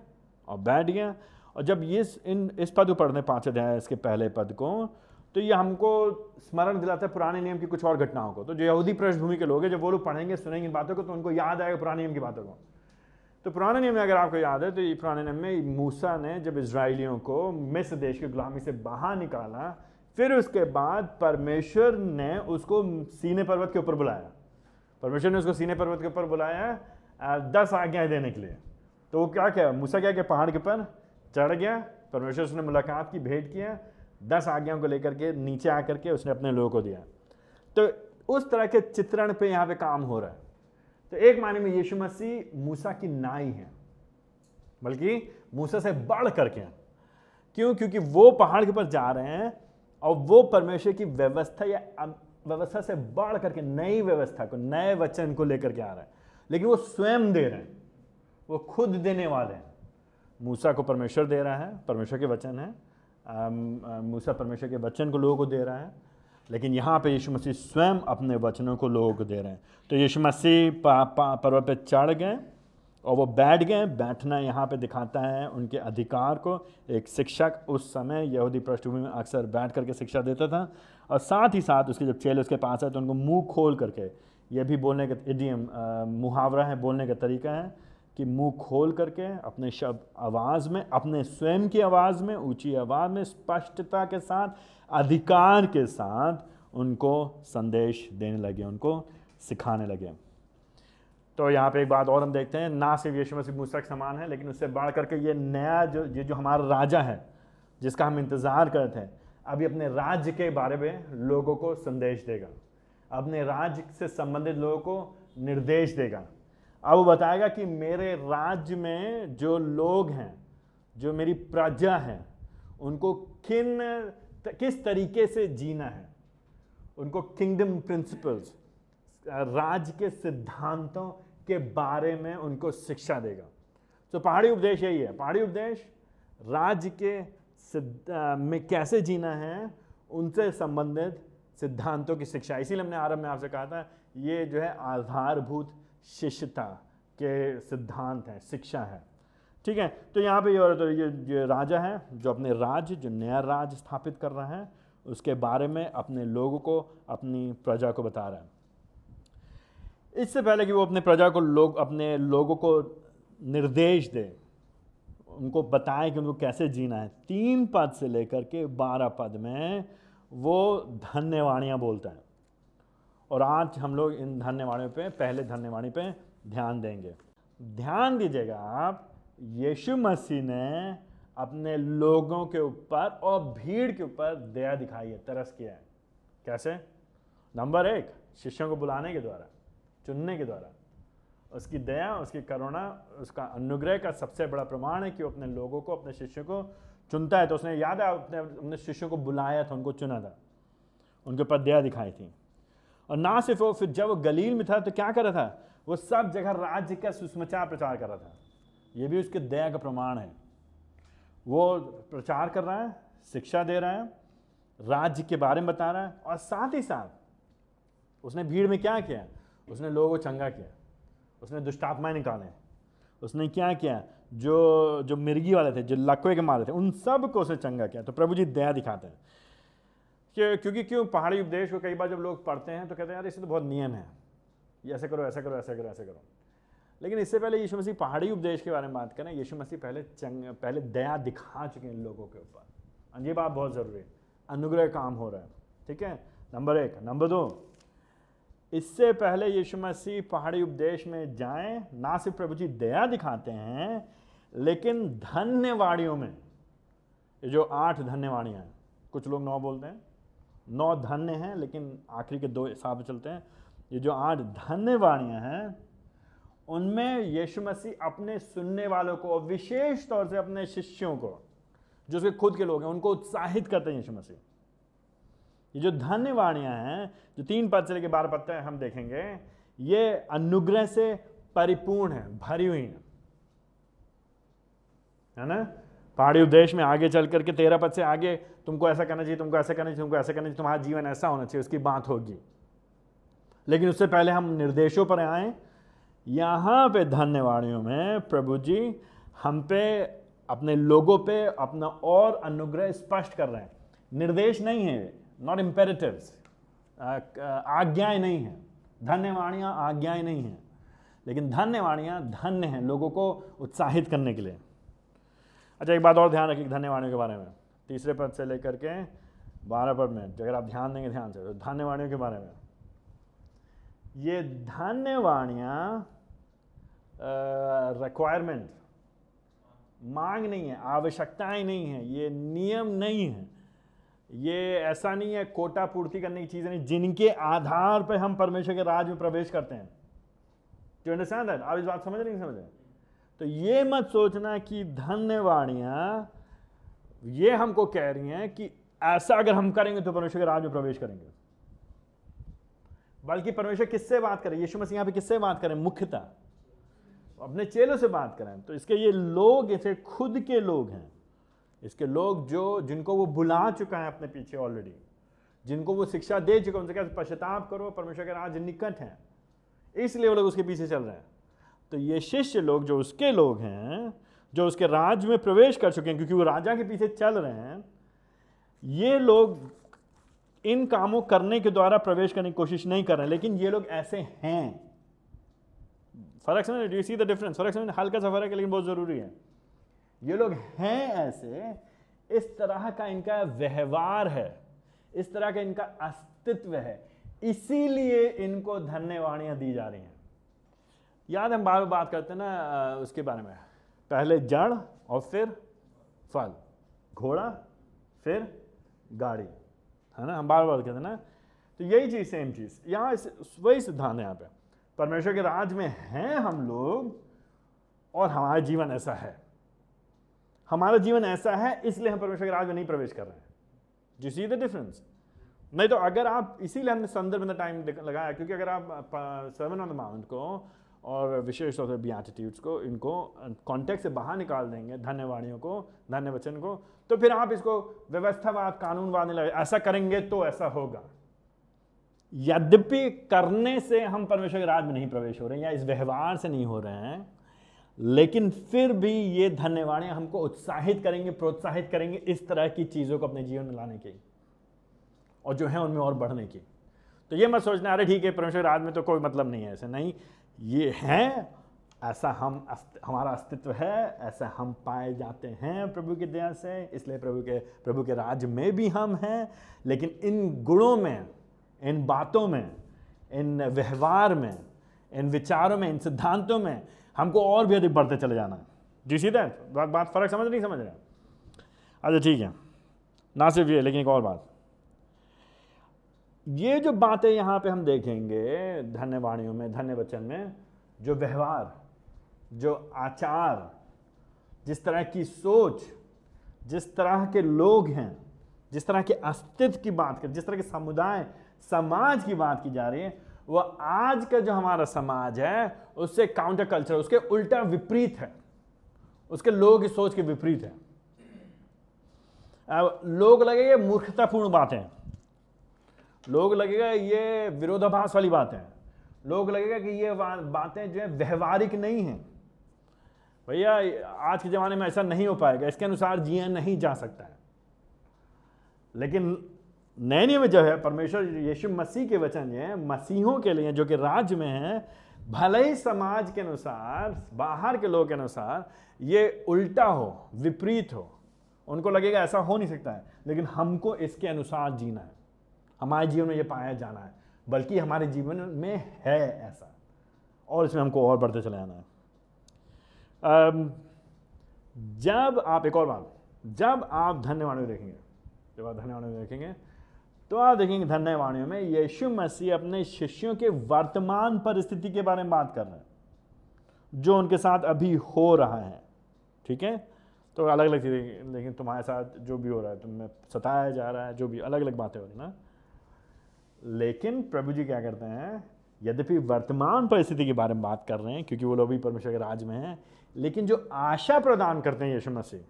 और बैठ गया। और जब ये इन, इस पद को पढ़ने पाँच अध्याय इसके पहले पद को तो ये हमको स्मरण दिलाता है पुराने नियम की कुछ और घटनाओं को। तो जो यहूदी पृष्ठभूमि के लोग हैं, जब वो लोग पढ़ेंगे, सुनेंगे इन बातों को तो उनको याद आएगा पुराने नियम की बातों को। तो पुराने नियम में अगर आपको याद है तो ये पुराने नियम में मूसा ने जब इसराइलियों को मिस्र देश की गुलामी से बाहर निकाला, फिर उसके बाद परमेश्वर ने उसको सीने पर्वत के ऊपर बुलाया। परमेश्वर ने उसको सीने पर्वत के ऊपर बुलाया दस आज्ञाएँ देने के लिए। तो वो क्या क्या? मूसा क्या क्या? पहाड़ के ऊपर चढ़ गया, परमेश्वर उसने मुलाकात की, भेंट किया। दस आज्ञाओं को लेकर के, नीचे आकर के उसने अपने लोगों को दिया। तो उस तरह के चित्रण पे यहाँ पे काम हो रहा है। तो एक माने में यीशु मसीह मूसा की नाई है, बल्कि मूसा से बढ़ करके क्यों? क्योंकि वो पहाड़ के ऊपर जा रहे हैं और वो परमेश्वर की व्यवस्था या व्यवस्था से बढ़ करके नई व्यवस्था को, नए वचन को लेकर के आ रहे हैं। लेकिन वो स्वयं दे रहे हैं। वो खुद देने वाले हैं। मूसा को परमेश्वर दे रहा है, परमेश्वर के वचन है। मूसा परमेश्वर के वचन को लोगों को दे रहा है। लेकिन यहाँ पे यीशु मसीह स्वयं अपने वचनों को लोगों को दे रहे हैं। तो यीशु मसीह पर्वत पे चढ़ गए और वो बैठ गए। बैठना यहाँ पे दिखाता है उनके अधिकार को। एक शिक्षक उस समय यहूदी पृष्ठभूमि में अक्सर बैठ करके शिक्षा देता था और साथ ही साथ उसके जब चेले उसके पास आए तो उनको मुँह खोल करके ये भी बोलने का इडियम मुहावरा है, बोलने का तरीका है कि मुँह खोल करके अपने शब्द आवाज़ में, अपने स्वयं की आवाज़ में, ऊँची आवाज़ में, स्पष्टता के साथ, अधिकार के साथ उनको संदेश देने लगे, उनको सिखाने लगे। तो यहाँ पे एक बात और हम देखते हैं ना सिर्फ़ यीशु मसीह मूसा के समान है, लेकिन उससे बढ़ करके ये नया जो, ये जो हमारा राजा है, जिसका हम इंतज़ार करते हैं, अभी अपने राज्य के बारे में लोगों को संदेश देगा। अपने राज्य से संबंधित लोगों को निर्देश देगा। अब वो बताएगा कि मेरे राज्य में जो लोग हैं, जो मेरी प्रजा है, उनको किन किस तरीके से जीना है? उनको किंगडम प्रिंसिपल्स राज के सिद्धांतों के बारे में उनको शिक्षा देगा। तो पहाड़ी उपदेश यही है। पहाड़ी उपदेश, राज्य के सिद्ध में कैसे जीना है, उनसे संबंधित सिद्धांतों की शिक्षा। इसीलिए हमने आरंभ में आपसे कहा था ये जो है आधारभूत शिष्यता के सिद्धांत हैं शिक्षा है। ठीक है? तो यहाँ पे ये तो ये, ये राजा है जो अपने राज्य जो नया राज्य स्थापित कर रहा है उसके बारे में अपने लोगों को अपनी प्रजा को बता रहा है। इससे पहले कि वो अपने प्रजा को लोग अपने लोगों को निर्देश दे उनको बताएँ कि उनको कैसे जीना है तीन पद से लेकर के बारह पद में वो धन्यवाणियाँ बोलता है। और आज हम लोग इन धन्यवाणियों पे, पहले धन्यवाणी पे ध्यान देंगे। ध्यान दीजिएगा आप, यीशु मसीह ने अपने लोगों के ऊपर और भीड़ के ऊपर दया दिखाई है, तरस किया है। कैसे? नंबर एक, शिष्यों को बुलाने के द्वारा, चुनने के द्वारा। उसकी दया, उसकी करुणा, उसका अनुग्रह का सबसे बड़ा प्रमाण है कि वो अपने लोगों को, अपने शिष्यों को चुनता है तो उसने याद है अपने शिष्यों को बुलाया था, उनको चुना था। उनके ऊपर दया दिखाई थी। और ना सिर्फ़ वो, फिर जब वो गलील में था तो क्या कर रहा था? वो सब जगह राज्य का सुषमाचार प्रचार कर रहा था। ये भी उसके दया का प्रमाण है। वो प्रचार कर रहा है, शिक्षा दे रहा है, राज्य के बारे में बता रहा है, और साथ ही साथ उसने भीड़ में क्या किया? उसने लोगों को चंगा किया। उसने दुष्टात्माएँ निकाले। उसने क्या किया? जो जो मिर्गी वाले थे, जो लकवे के मारे थे, उन सबको उसने चंगा किया। तो प्रभु जी दया दिखाते हैं। कि क्योंकि क्यों, पहाड़ी उपदेश को कई बार जब लोग पढ़ते हैं तो कहते हैं, यार इसे तो बहुत नियम है। ये ऐसे करो, ऐसा करो ऐसा करो ऐसा करो। लेकिन इससे पहले यीशु मसीह पहाड़ी उपदेश के बारे में बात करें, यीशु मसीह पहले चंग, पहले दया दिखा चुके हैं लोगों के ऊपर। ये बात बहुत ज़रूरी है। अनुग्रह काम हो रहा है। ठीक है? नंबर एक। नंबर दो इससे पहले यीशु मसीह पहाड़ी उपदेश में जाएँ, ना सिर्फ़ प्रभु जी दया दिखाते हैं, लेकिन धन्यवाणियों में। जो आठ धन्यवाणियाँ हैं, कुछ लोग नौ बोलते हैं। नौ धन्य हैं, लेकिन आखिरी के दो हिसाब चलते हैं। ये जो आठ धन्यवाणियाँ हैं, उनमें यीशु मसीह अपने सुनने वालों को विशेष तौर से अपने शिष्यों को, जो उसके खुद के लोग हैं, उनको उत्साहित करते हैं यीशु मसीह। ये जो धन्यवाणियाँ हैं, जो तीन पद से लेकर बारह पद तक हम देखेंगे, ये अनुग्रह से परिपूर्ण है, भरी हुई है। है ना? पहाड़ी उद्देश्य में आगे चल करके तेरह पद से आगे, तुमको ऐसा करना चाहिए, तुमको ऐसा करना चाहिए, तुमको ऐसा करना चाहिए, तुम्हारा जीवन ऐसा होना चाहिए, उसकी बात होगी। लेकिन उससे पहले हम निर्देशों पर आए। यहाँ पे धन्यवाणियों में प्रभु जी हम पे, अपने लोगों पे अपना और अनुग्रह स्पष्ट कर रहे हैं। निर्देश नहीं है। नॉट इम्पेरेटिव्स आज्ञाएँ नहीं हैं। धन्यवाणियाँ, आज्ञाएँ नहीं हैं। लेकिन धन्यवाणियाँ, धन्य हैं लोगों को उत्साहित करने के लिए। अच्छा एक बात और ध्यान रखिए धन्यवाणियों के बारे में। तीसरे पद से लेकर के बारह पद में, अगर आप ध्यान देंगे ध्यान से तो धन्यवाणियों के बारे में। ये धन्यवाणियाँ रिक्वायरमेंट मांग नहीं है, आवश्यकताएँ नहीं है, ये नियम नहीं है। ये ऐसा नहीं है कोटा पूर्ति करने की चीज़ नहीं, जिनके आधार पर हम परमेश्वर के राज में प्रवेश करते हैं। जो अंडरस्टैंड दैट आप इस बात समझ नहीं समझ रहे तो ये मत सोचना कि धन्यवाणियाँ, ये हमको कह रही हैं कि ऐसा अगर हम करेंगे तो परमेश्वर के राज में प्रवेश करेंगे। बल्कि परमेश्वर किससे बात करें? यीशु मसीह यहाँ पे किससे बात करें? मुख्यतः। अपने चेलों से बात करें। तो इसके ये लोग, इसे खुद के लोग हैं। इसके लोग जो, जिनको वो बुला चुका है अपने पीछे ऑलरेडी जिनको वो शिक्षा दे चुका उनसे क्या पश्चाताप करो, परमेश्वर के राज निकट हैं। इसलिए वो लोग उसके पीछे चल रहे हैं। तो ये शिष्य लोग, जो उसके लोग हैं, जो उसके राज में प्रवेश कर चुके हैं, क्योंकि वो राजा के पीछे चल रहे हैं, ये लोग इन कामों करने के द्वारा प्रवेश करने की कोशिश नहीं कर रहे लेकिन ये लोग ऐसे हैं। फ़र्क समझ यू सी द डिफरेंस फ़र्क समझ हल्का सा फ़र्क है, लेकिन बहुत ज़रूरी है। ये लोग हैं ऐसे, इस तरह का इनका व्यवहार है, इस तरह का इनका अस्तित्व है, इसीलिए इनको धन्यवाणियाँ दी जा रही हैं। याद हम बार बात करते हैं ना उसके बारे में। पहले जड़ और फिर फल, घोड़ा, फिर गाड़ी, है ना? हम बार बार कहते हैं ना। तो यही चीज़ सेम चीज़। यहाँ वही सिद्धांत है यहाँ पे। परमेश्वर के राज में हैं हम लोग, और हमारा जीवन ऐसा है। हमारा जीवन ऐसा है, इसलिए हम परमेश्वर के राज में नहीं प्रवेश कर रहे हैं। जी सी द डिफरेंस नहीं तो अगर आप इसीलिए हमने संदर्भ में टाइम लगाया, क्योंकि अगर आप सेवन ऑन द माउंट को और विशेष तौर से बियाटिट्यूड्स को, इनको कॉन्टेक्ट से बाहर निकाल देंगे, धन्यवाणियों को धन्य वचन को तो फिर आप इसको व्यवस्थावाद, कानूनवाद नहीं लगे, ऐसा करेंगे तो ऐसा होगा। यद्यपि करने से हम परमेश्वर के राज में नहीं प्रवेश हो रहे हैं या इस व्यवहार से नहीं हो रहे हैं लेकिन फिर भी ये धन्यवाणियाँ हमको उत्साहित करेंगे, प्रोत्साहित करेंगे इस तरह की चीज़ों को अपने जीवन में लाने की और जो है उनमें और बढ़ने की तो ये मत सोचना, अरे ठीक है, परमेश्वर राज में तो कोई मतलब नहीं है ऐसे। नहीं, ये है, ऐसा हम हमारा अस्तित्व है, ऐसा हम पाए जाते हैं प्रभु की दया से, इसलिए प्रभु के प्रभु के राज में भी हम हैं, लेकिन इन गुणों में, इन बातों में, इन व्यवहार में, इन विचारों में, इन सिद्धांतों में हमको और भी अधिक बढ़ते चले जाना है। जी सीधे बात बात फ़र्क समझ, नहीं समझ रहे अच्छा ठीक है। ना सिर्फ़ ये, लेकिन एक और बात। ये जो बातें यहाँ पे हम देखेंगे, धन्यवाणियों में, धन्य वचन में, जो व्यवहार, जो आचार, जिस तरह की सोच, जिस तरह के लोग हैं, जिस तरह के अस्तित्व की बात कर, जिस तरह के समुदाय, समाज की बात की जा रही है वह आज का जो हमारा समाज है, उससे काउंटर कल्चर उसके उल्टा विपरीत है। उसके लोगों की सोच के विपरीत है। लोग लगेगा मूर्खतापूर्ण बातें लोग लगेगा ये विरोधाभास वाली बात लोग लगेगा कि ये बातें जो है व्यवहारिक नहीं हैं। भैया, आज के ज़माने में ऐसा नहीं हो पाएगा। इसके अनुसार जिया नहीं जा सकता है। लेकिन नए नियम में जो है, परमेश्वर यीशु मसीह के वचन ये मसीहों के लिए जो कि राज्य में है, भले ही समाज के अनुसार, बाहर के लोगों के अनुसार ये उल्टा हो, विपरीत हो, उनको लगेगा ऐसा हो नहीं सकता है, लेकिन हमको इसके अनुसार जीना है। हमारे जीवन में ये पाया जाना है, बल्कि हमारे जीवन में है ऐसा, और इसमें हमको और बढ़ते चले जाना है। जब आप, एक और बात, जब आप धन्यवाणी देखेंगे, जब आप धन्यवाणी देखेंगे तो आप देखेंगे धन्यवाणियों में, यीशु मसीह अपने शिष्यों के वर्तमान परिस्थिति के बारे में बात कर रहे हैं, जो उनके साथ अभी हो रहा है। ठीक है? तो अलग अलग चीज़ें, लेकिन तुम्हारे साथ जो भी हो रहा है, तुम्हें सताया जा रहा है, जो भी अलग अलग बातें हो रही ना। लेकिन प्रभु जी क्या करते हैं, यद्यपि वर्तमान परिस्थिति के बारे में बात कर रहे हैं, क्योंकि वो लोग भी परमेश्वर के राज में हैं, लेकिन जो आशा प्रदान करते हैं यीशु मसीह,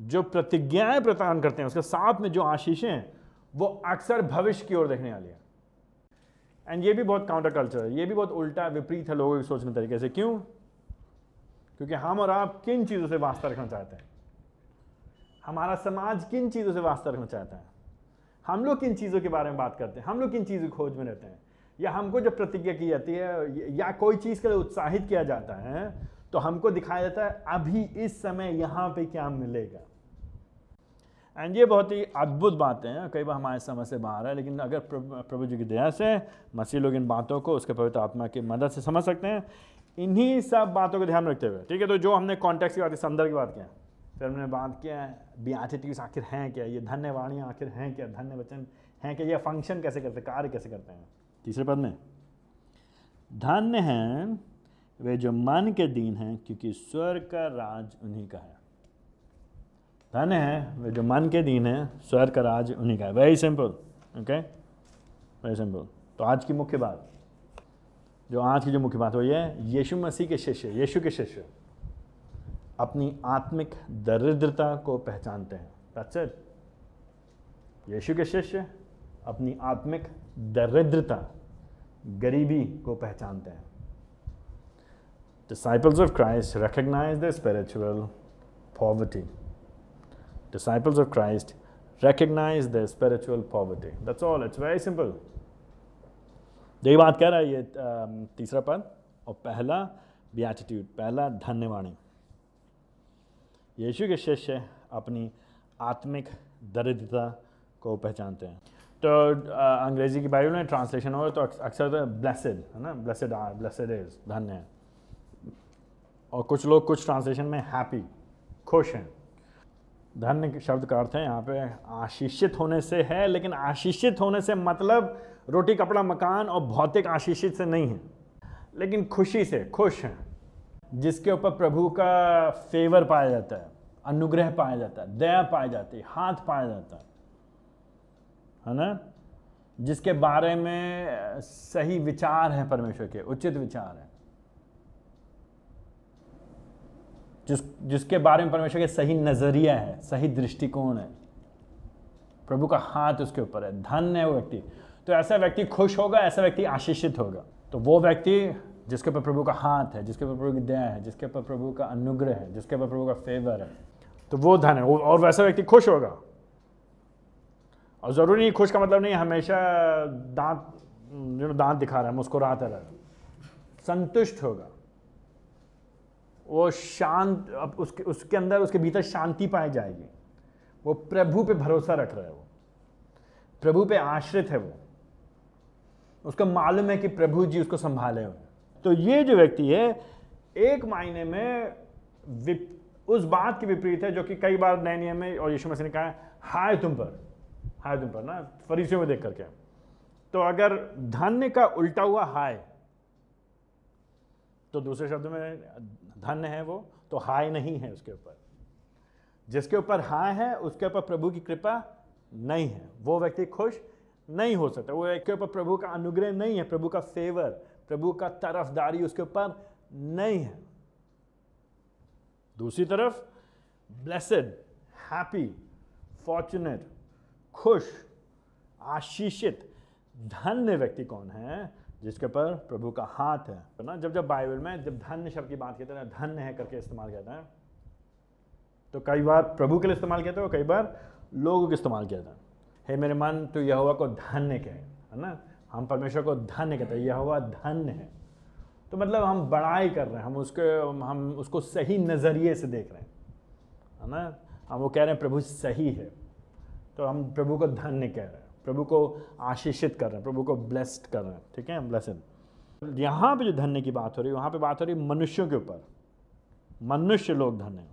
जो प्रतिज्ञाएँ प्रदान करते हैं, उसके साथ में जो आशीषें वो अक्सर भविष्य की ओर देखने वाली है। एंड ये भी बहुत काउंटर कल्चर है। ये भी बहुत उल्टा विपरीत है लोगों के सोचने तरीके से। क्यों? क्योंकि हम और आप किन चीज़ों से वास्ता रखना चाहते हैं? हमारा समाज किन चीज़ों से वास्ता रखना चाहता है? हम लोग किन चीज़ों के बारे में बात करते हैं? हम लोग किन चीज़ों की खोज में रहते हैं? या हमको जब प्रतिज्ञा की जाती है, या कोई चीज़ के लिए उत्साहित किया जाता है तो हमको दिखाया जाता है, अभी इस समय यहाँ पे क्या मिलेगा? एंड ये बहुत ही अद्भुत बातें हैं। कई बार हमारे समझ से बाहर है, लेकिन अगर प्रभु जी की दया से मसीह लोग इन बातों को, उसके पवित्र आत्मा की मदद से समझ सकते हैं। इन्हीं सब बातों को ध्यान रखते हुए। ठीक है तो जो हमने कॉन्टेक्ट की बात की, संदर्भ की बात किया फिर हमने बात किया बियाटिट्यूज आखिर हैं क्या? ये धन्यवाणियाँ आखिर हैं क्या? धन्य वचन हैं क्या? ये फ़ंक्शन कैसे करते हैं? कार्य कैसे करते हैं? तीसरे पद में, धन्य हैं वे जो मन के दीन हैं, क्योंकि स्वर का राज उन्हीं का है। धन्य है, वे जो मन के दीन है स्वर्ग का राज उन्हीं का है। Very simple okay very simple तो आज की मुख्य बात। जो आज की जो मुख्य बात ये है, यीशु मसीह के शिष्य, यीशु के शिष्य अपनी आत्मिक दरिद्रता को पहचानते हैं। It. यीशु के शिष्य अपनी आत्मिक दरिद्रता गरीबी को पहचानते हैं। Disciples of Christ recognize their spiritual poverty. Disciples of Christ recognize their spiritual poverty. That's all. It's very simple. यही बात कह रहा है, ये तीसरा पद, और पहला बियाटिट्यूड पहला धन्यवाणी यीशु के शिष्य अपनी आत्मिक दरिद्रता को पहचानते हैं तो अंग्रेज़ी की बाइबल में ट्रांसलेशन हो तो अक्सर तो ब्लेसेड है ना ब्लेसेड आर ब्लेसेड इज़ धन्य और कुछ लोग कुछ ट्रांसलेशन में हैप्पी खुश हैं धन्य शब्द का अर्थ है, यहाँ पे आशीषित होने से है, लेकिन आशीषित होने से मतलब रोटी, कपड़ा, मकान और भौतिक आशीषित से नहीं है। लेकिन खुशी से, खुश हैं, जिसके ऊपर प्रभु का फेवर पाया जाता है, अनुग्रह पाया जाता है, दया पाई जाती है, हाथ पाया जाता है है ना? जिसके बारे में सही विचार है परमेश्वर के, उचित विचार है। जिस, जिसके बारे में परमेश्वर के सही नज़रिया है, सही दृष्टिकोण है। प्रभु का हाथ उसके ऊपर है, धन है वो व्यक्ति। तो ऐसा व्यक्ति खुश होगा, ऐसा व्यक्ति आशीषित होगा। तो वो व्यक्ति जिसके ऊपर प्रभु का हाथ है, जिसके ऊपर प्रभु की दया है, जिसके ऊपर प्रभु का अनुग्रह है, जिसके ऊपर प्रभु का फेवर है तो वो धन है। और वैसा व्यक्ति खुश होगा। और ज़रूरी नहीं, खुश का मतलब नहीं, हमेशा दांत दांत दिखा रहा है, मुस्कुराता रहा। संतुष्ट होगा। वो शांत, अब उसके उसके अंदर, उसके भीतर शांति पाई जाएगी। वो प्रभु पे भरोसा रख रहा है वो। प्रभु पे आश्रित है वो। उसको मालूम है कि प्रभु जी उसको संभाले हुए तो ये जो व्यक्ति है, एक मायने में उस बात की विपरीत है जो कि कई बार नए नियम में और यीशु मसीह ने कहा हाय तुम पर, हाय तुम पर ना, फरीसियों में देख करके तो अगर धन्य का उल्टा हुआ हाय तो दूसरे शब्द में धन्य है वो तो हाय नहीं है उसके ऊपर। जिसके ऊपर हाय है, उसके ऊपर प्रभु की कृपा नहीं है। वो व्यक्ति खुश नहीं हो सकता। वो व्यक्ति ऊपर प्रभु का अनुग्रह नहीं है, प्रभु का फेवर प्रभु का तरफदारी उसके ऊपर नहीं है। दूसरी तरफ़ ब्लेसड हैप्पी फॉर्चुनेट खुश, आशीषित, धन्य व्यक्ति कौन है? जिसके ऊपर प्रभु का हाथ है। तो ना, जब जब बाइबल में, जब धन्य शब्द की बात कहते हैं धन्य है करके इस्तेमाल कहते हैं तो कई बार प्रभु के लिए इस्तेमाल कहते हैं और कई बार लोगों के इस्तेमाल किया था हे मेरे मन तो यहोवा को धन्य कहे, है ना? हम परमेश्वर को धन्य कहते हैं, यहोवा धन्य है। तो मतलब हम बड़ाई कर रहे हैं, हम उसके, हम उसको सही नज़रिए से देख रहे हैं, है ना? हम वो कह रहे हैं प्रभु सही है तो हम प्रभु को धन्य कह रहे हैं। प्रभु को आशीषित कर रहे हैं प्रभु को ब्लेस्ड कर रहे हैं ठीक है? ब्लेसड यहाँ पे जो धन्य की बात हो रही है वहाँ पे बात हो रही है मनुष्यों के ऊपर। मनुष्य लोग धन्य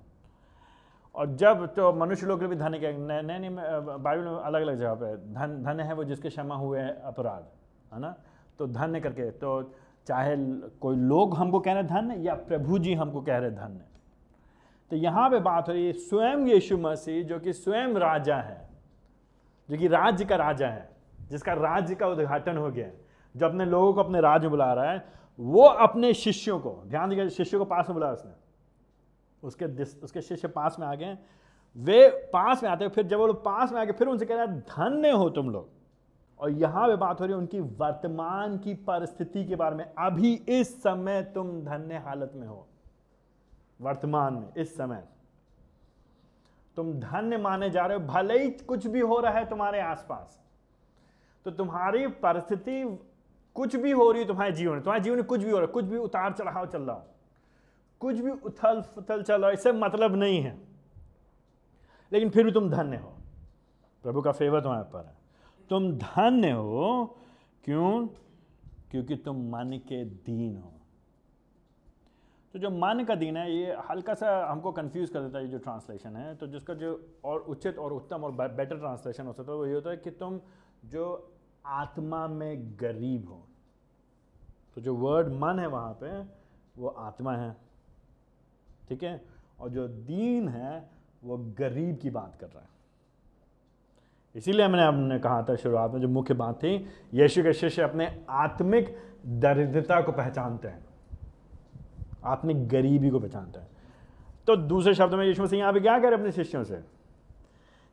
और जब तो मनुष्य लोग के भी धन्य नए नियम में, बाइबल में अलग अलग जगह पे धन धन्य है वो जिसके क्षमा हुए अपराध है ना? तो धन्य करके तो चाहे कोई लोग हमको कह रहे धन्य या प्रभु जी हमको कह रहे धन्य। तो यहाँ पे बात हो रही है स्वयं यीशु मसीह जो कि स्वयं राजा है। जो कि राज्य का राजा है, जिसका राज्य का उद्घाटन हो गया है, जो अपने लोगों को अपने राज्य बुला रहा है, वो अपने शिष्यों को, ध्यान दीजिए, शिष्यों को पास में बुलाया उसने। उसके उसके शिष्य पास में आ गए, वे पास में आते, फिर जब वो लोग पास में आ गए, फिर उनसे कह रहा है, धन्य हो तुम लोग। और यहाँ पे बात हो रही है उनकी वर्तमान की परिस्थिति के बारे में। अभी इस समय तुम धन्य हालत में हो। वर्तमान में, इस समय। तुम धन्य माने जा रहे हो, भले ही कुछ भी हो रहा है तुम्हारे आसपास। तो तुम्हारी परिस्थिति कुछ भी हो रही है तुम्हारे जीवन में, तुम्हारे जीवन में कुछ भी हो रहा है, कुछ भी उतार चढ़ाव चल रहा हो, कुछ भी उथल फुथल चल रहा है, इससे मतलब नहीं है। लेकिन फिर भी तुम धन्य हो। प्रभु का फेवर तुम्हारे पर है। तुम धन्य हो, क्यों? क्योंकि तुम मन के दीन हो। तो जो मन का दिन है, ये हल्का सा हमको कंफ्यूज कर देता है ये जो ट्रांसलेशन है। तो जिसका जो और उचित और उत्तम और बेटर ट्रांसलेशन हो सकता है, वो ये होता है कि तुम जो आत्मा में गरीब हो तो जो वर्ड मन है वहाँ पे, वो आत्मा है। ठीक है? और जो दीन है, वो गरीब की बात कर रहा है। इसीलिए मैंने आपने कहा था शुरुआत में, जो मुख्य बात थी, यीशु के शिष्य अपने आत्मिक दरिद्रता को पहचानते हैं। आत्मिक गरीबी को पहचानते हैं। तो दूसरे शब्द में यीशु मसीह यहाँ पे क्या कह रहे अपने शिष्यों से?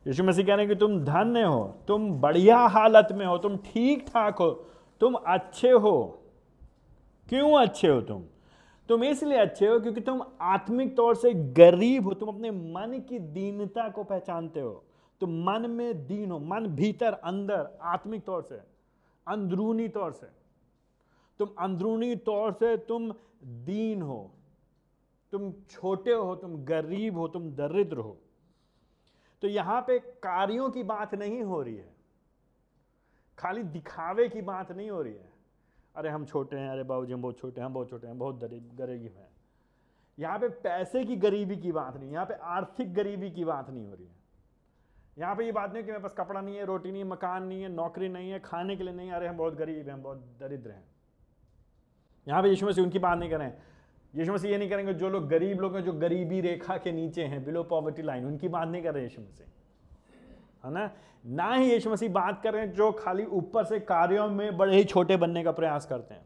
यीशु मसीह कह रहे हैं कि तुम धन्य हो, तुम बढ़िया हालत में हो, तुम ठीक ठाक हो, तुम अच्छे हो। क्यों अच्छे हो तुम? तुम इसलिए अच्छे हो क्योंकि तुम आत्मिक तौर से गरीब हो, तुम अपने मन की दीनता को पहचानते हो। तुम मन में दीन हो, मन भीतर, अंदर, आत्मिक तौर से, अंदरूनी तौर से। तुम अंदरूनी तौर से तुम दीन हो, तुम छोटे हो, तुम गरीब हो, तुम दरिद्र हो। तो यहाँ पे कार्यों की बात नहीं हो रही है। खाली दिखावे की बात नहीं हो रही है। अरे हम छोटे हैं, अरे बाबू जी हम बहुत छोटे हैं बहुत छोटे हैं बहुत गरीब हैं। यहाँ पे पैसे की गरीबी की बात नहीं, यहाँ पे आर्थिक गरीबी की बात नहीं हो रही है। यहाँ पे ये बात नहीं कि मेरे पास कपड़ा नहीं है, रोटी नहीं है, मकान नहीं है, नौकरी नहीं है, खाने के लिए नहीं अरे हम बहुत गरीब हैं, हम बहुत दरिद्र हैं। यहाँ पे यीशु मसीह उनकी बात नहीं करें। यीशु मसीह ये नहीं करेंगे, जो लोग गरीब लोग हैं, जो गरीबी रेखा के नीचे हैं बिलो पॉवर्टी लाइन उनकी बात नहीं कर रहे यीशु मसीह। है ना? ना ही यीशु मसीह बात कर रहे हैं, जो खाली ऊपर से कार्यों में बड़े ही छोटे बनने का प्रयास करते हैं।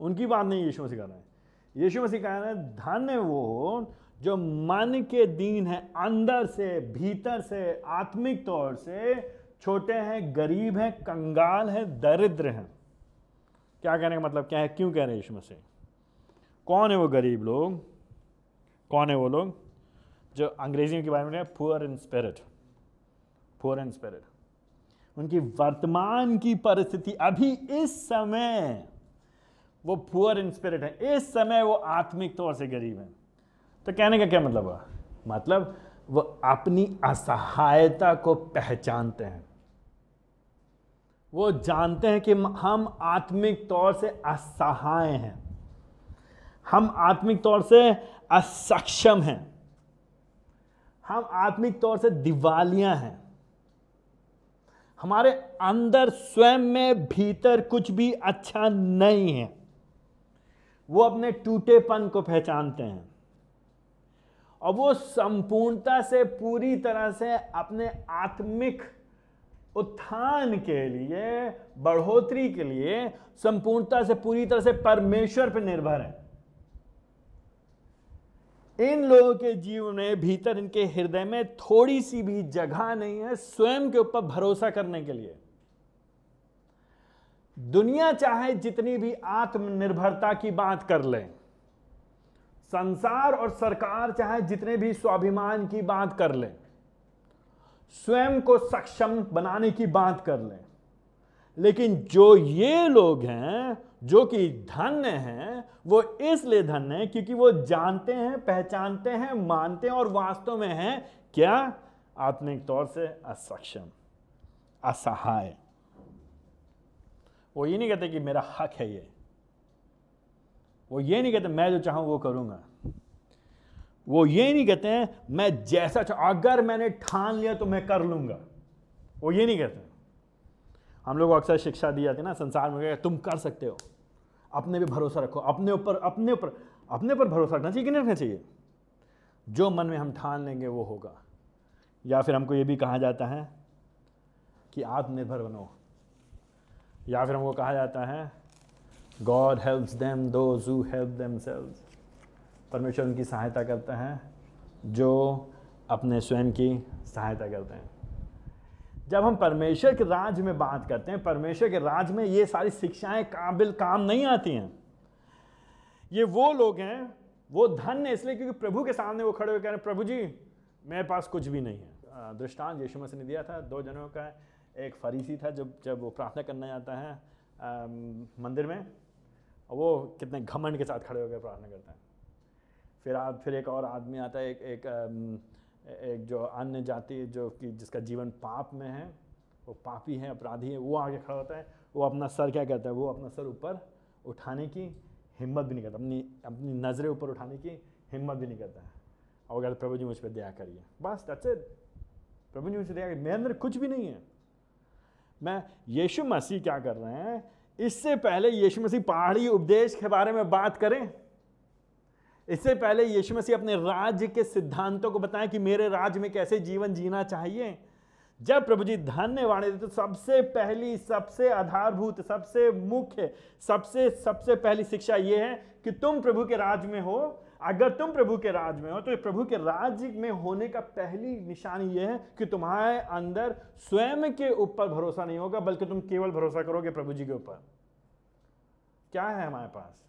उनकी बात नहीं यीशु मसीह कर रहे हैं। यीशु मसीह कह रहे हैं धन्य वो जो मन के दीन है, अंदर से, भीतर से, आत्मिक तौर से छोटे हैं, गरीब हैं, कंगाल हैं, दरिद्र हैं। क्या कहने का मतलब? क्या है? क्यों कह रहे हैं यीशु मसीह कौन है वो गरीब लोग? कौन है वो लोग? जो अंग्रेज़ी के बारे में poor in spirit poor in spirit उनकी वर्तमान की परिस्थिति अभी इस समय, वो पुअर इन स्पिरिट है। इस समय वो आत्मिक तौर से गरीब है। तो कहने का क्या मतलब हुआ? मतलब वो अपनी असहायता को पहचानते हैं। वो जानते हैं कि हम आत्मिक तौर से असहाय हैं। हम आत्मिक तौर से असक्षम हैं। हम आत्मिक तौर से दिवालियाँ हैं। हमारे अंदर स्वयं में भीतर कुछ भी अच्छा नहीं है। वो अपने टूटेपन को पहचानते हैं। और वो संपूर्णता से पूरी तरह से अपने आत्मिक उत्थान के लिए, बढ़ोतरी के लिए संपूर्णता से पूरी तरह से परमेश्वर पर निर्भर है। इन लोगों के जीवन में भीतर इनके हृदय में थोड़ी सी भी जगह नहीं है स्वयं के ऊपर भरोसा करने के लिए। दुनिया चाहे जितनी भी आत्मनिर्भरता की बात कर ले, संसार और सरकार चाहे जितने भी स्वाभिमान की बात कर ले स्वयं को सक्षम बनाने की बात कर ले। लेकिन जो ये लोग हैं, जो कि धन्य हैं, वो इसलिए धन्य हैं क्योंकि वो जानते हैं, पहचानते हैं, मानते हैं और वास्तव में हैं क्या? आत्मिक तौर से असक्षम, असहाय। वो ये नहीं कहते कि मेरा हक है ये। वो ये नहीं कहते, मैं जो चाहूँ वो करूँगा। वो ये नहीं कहते हैं, मैं जैसा अगर मैंने ठान लिया तो मैं कर लूँगा। वो ये नहीं कहते हम लोग अक्सर शिक्षा दी जाती है ना, संसार में कहते तुम कर सकते हो। अपने पे भरोसा रखो। अपने ऊपर अपने ऊपर, अपने पर भरोसा रखना चाहिए कि नहीं रखना चाहिए? जो मन में हम ठान लेंगे वो होगा। या फिर हमको ये भी कहा जाता है कि आत्मनिर्भर बनो। या फिर हमको कहा जाता है God helps them who help them परमेश्वर उनकी सहायता करता है जो अपने स्वयं की सहायता करते हैं। जब हम परमेश्वर के राज में बात करते हैं परमेश्वर के राज में ये सारी शिक्षाएँ काबिल काम नहीं आती हैं। ये वो लोग हैं वो धन है इसलिए क्योंकि प्रभु के सामने वो खड़े हुए कह रहे हैं प्रभु जी मेरे पास कुछ भी नहीं है। दृष्टांत यीशु मसीह ने दिया था दो जनों का एक फरीसी था जब जब वो प्रार्थना करने जाता है आ, मंदिर में वो कितने घमंड के साथ खड़े होकर प्रार्थना करता है। फिर आप फिर एक और आदमी आता है, एक एक एक जो अन्य जाति जो कि जिसका जीवन पाप में है, वो पापी है, अपराधी है, वो आगे खड़ा होता है, वो अपना सर क्या करता है? वो अपना सर ऊपर उठाने की हिम्मत भी नहीं करता, अपनी अपनी नज़रें ऊपर उठाने की हिम्मत भी नहीं करता है। और कहते प्रभु जी, मुझ पर दया करिए। बस दच्चे प्रभु जी, मुझे दया करिए। मेरे अंदर कुछ भी नहीं है। मैं यीशु मसीह क्या कर रहे हैं? इससे पहले यीशु मसीह पहाड़ी उपदेश के बारे में बात करें। इससे पहले यीशु मसीह अपने राज्य के सिद्धांतों को बताएँ कि मेरे राज्य में कैसे जीवन जीना चाहिए। जब प्रभु जी धन्य वाणे थे तो सबसे पहली, सबसे आधारभूत, सबसे मुख्य, सबसे सबसे पहली शिक्षा यह है कि तुम प्रभु के राज में हो। अगर तुम प्रभु के राज में हो तो प्रभु के राज्य में होने का पहली निशानी यह है कि तुम्हारे अंदर स्वयं के ऊपर भरोसा नहीं होगा, बल्कि तुम केवल भरोसा करोगे प्रभु जी के ऊपर। क्या है हमारे पास?